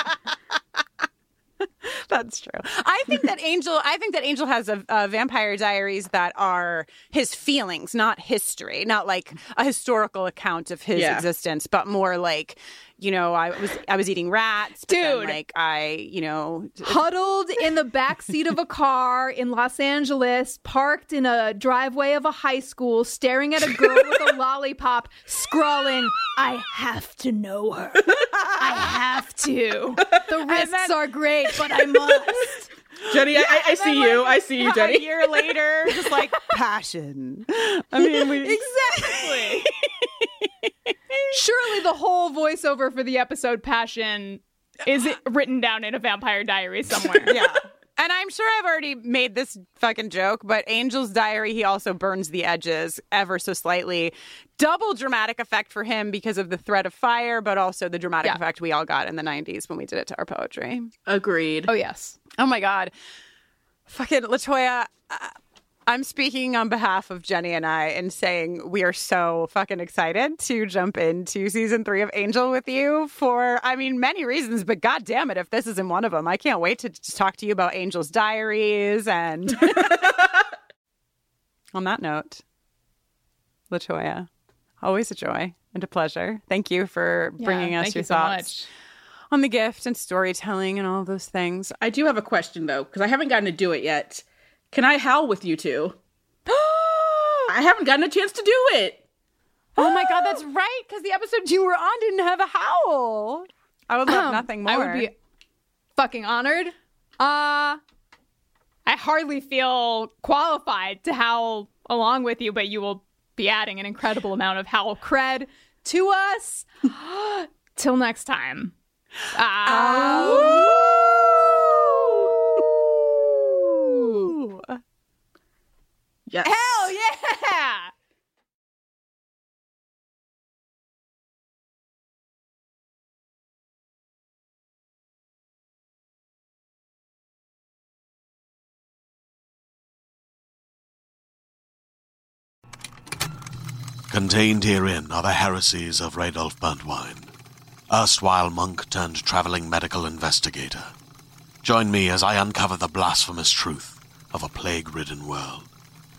That's true. I think that Angel. I think that Angel has a, a vampire diaries that are his feelings, not history, not like a historical account of his Yeah. existence, but more like, you know, I was I was eating rats, but then, Dude. like I, you know, Huddled in the back seat of a car in Los Angeles, parked in a driveway of a high school, staring at a girl with a lollipop, scrawling, I have to know her. I have to. The risks are great, but I must. Jenny, I, I, I see you. I see you, Jenny. a year later, just like passion. I mean, we, Exactly. Surely the whole voiceover for the episode Passion is it written down in a vampire diary somewhere. yeah. And I'm sure I've already made this fucking joke, but Angel's Diary, he also burns the edges ever so slightly. Double dramatic effect for him because of the threat of fire, but also the dramatic Yeah. effect we all got in the 90s when we did it to our poetry. Agreed. Oh, yes. Oh my God. Fucking LaToya, uh, I'm speaking on behalf of Jenny and I and saying we are so fucking excited to jump into season three of Angel with you for, I mean, many reasons, but god damn it, if this isn't one of them, I can't wait to just talk to you about Angel's diaries. And on that note, LaToya, always a joy and a pleasure. Thank you for bringing Yeah, us your you so thoughts much. on the gift and storytelling and all those things. I do have a question though, because I haven't gotten to do it yet. Can I howl with you two? I haven't gotten a chance to do it. Oh my god, that's right. Because the episode you were on didn't have a howl. I would love Um, nothing more. I would be fucking honored. Uh I hardly feel qualified to howl along with you, but you will be adding an incredible amount of howl cred to us. Till next time. Ow. Yes. Hell yeah! Contained herein are the heresies of Radolf Burntwine, erstwhile monk turned traveling medical investigator. Join me as I uncover the blasphemous truth of a plague ridden world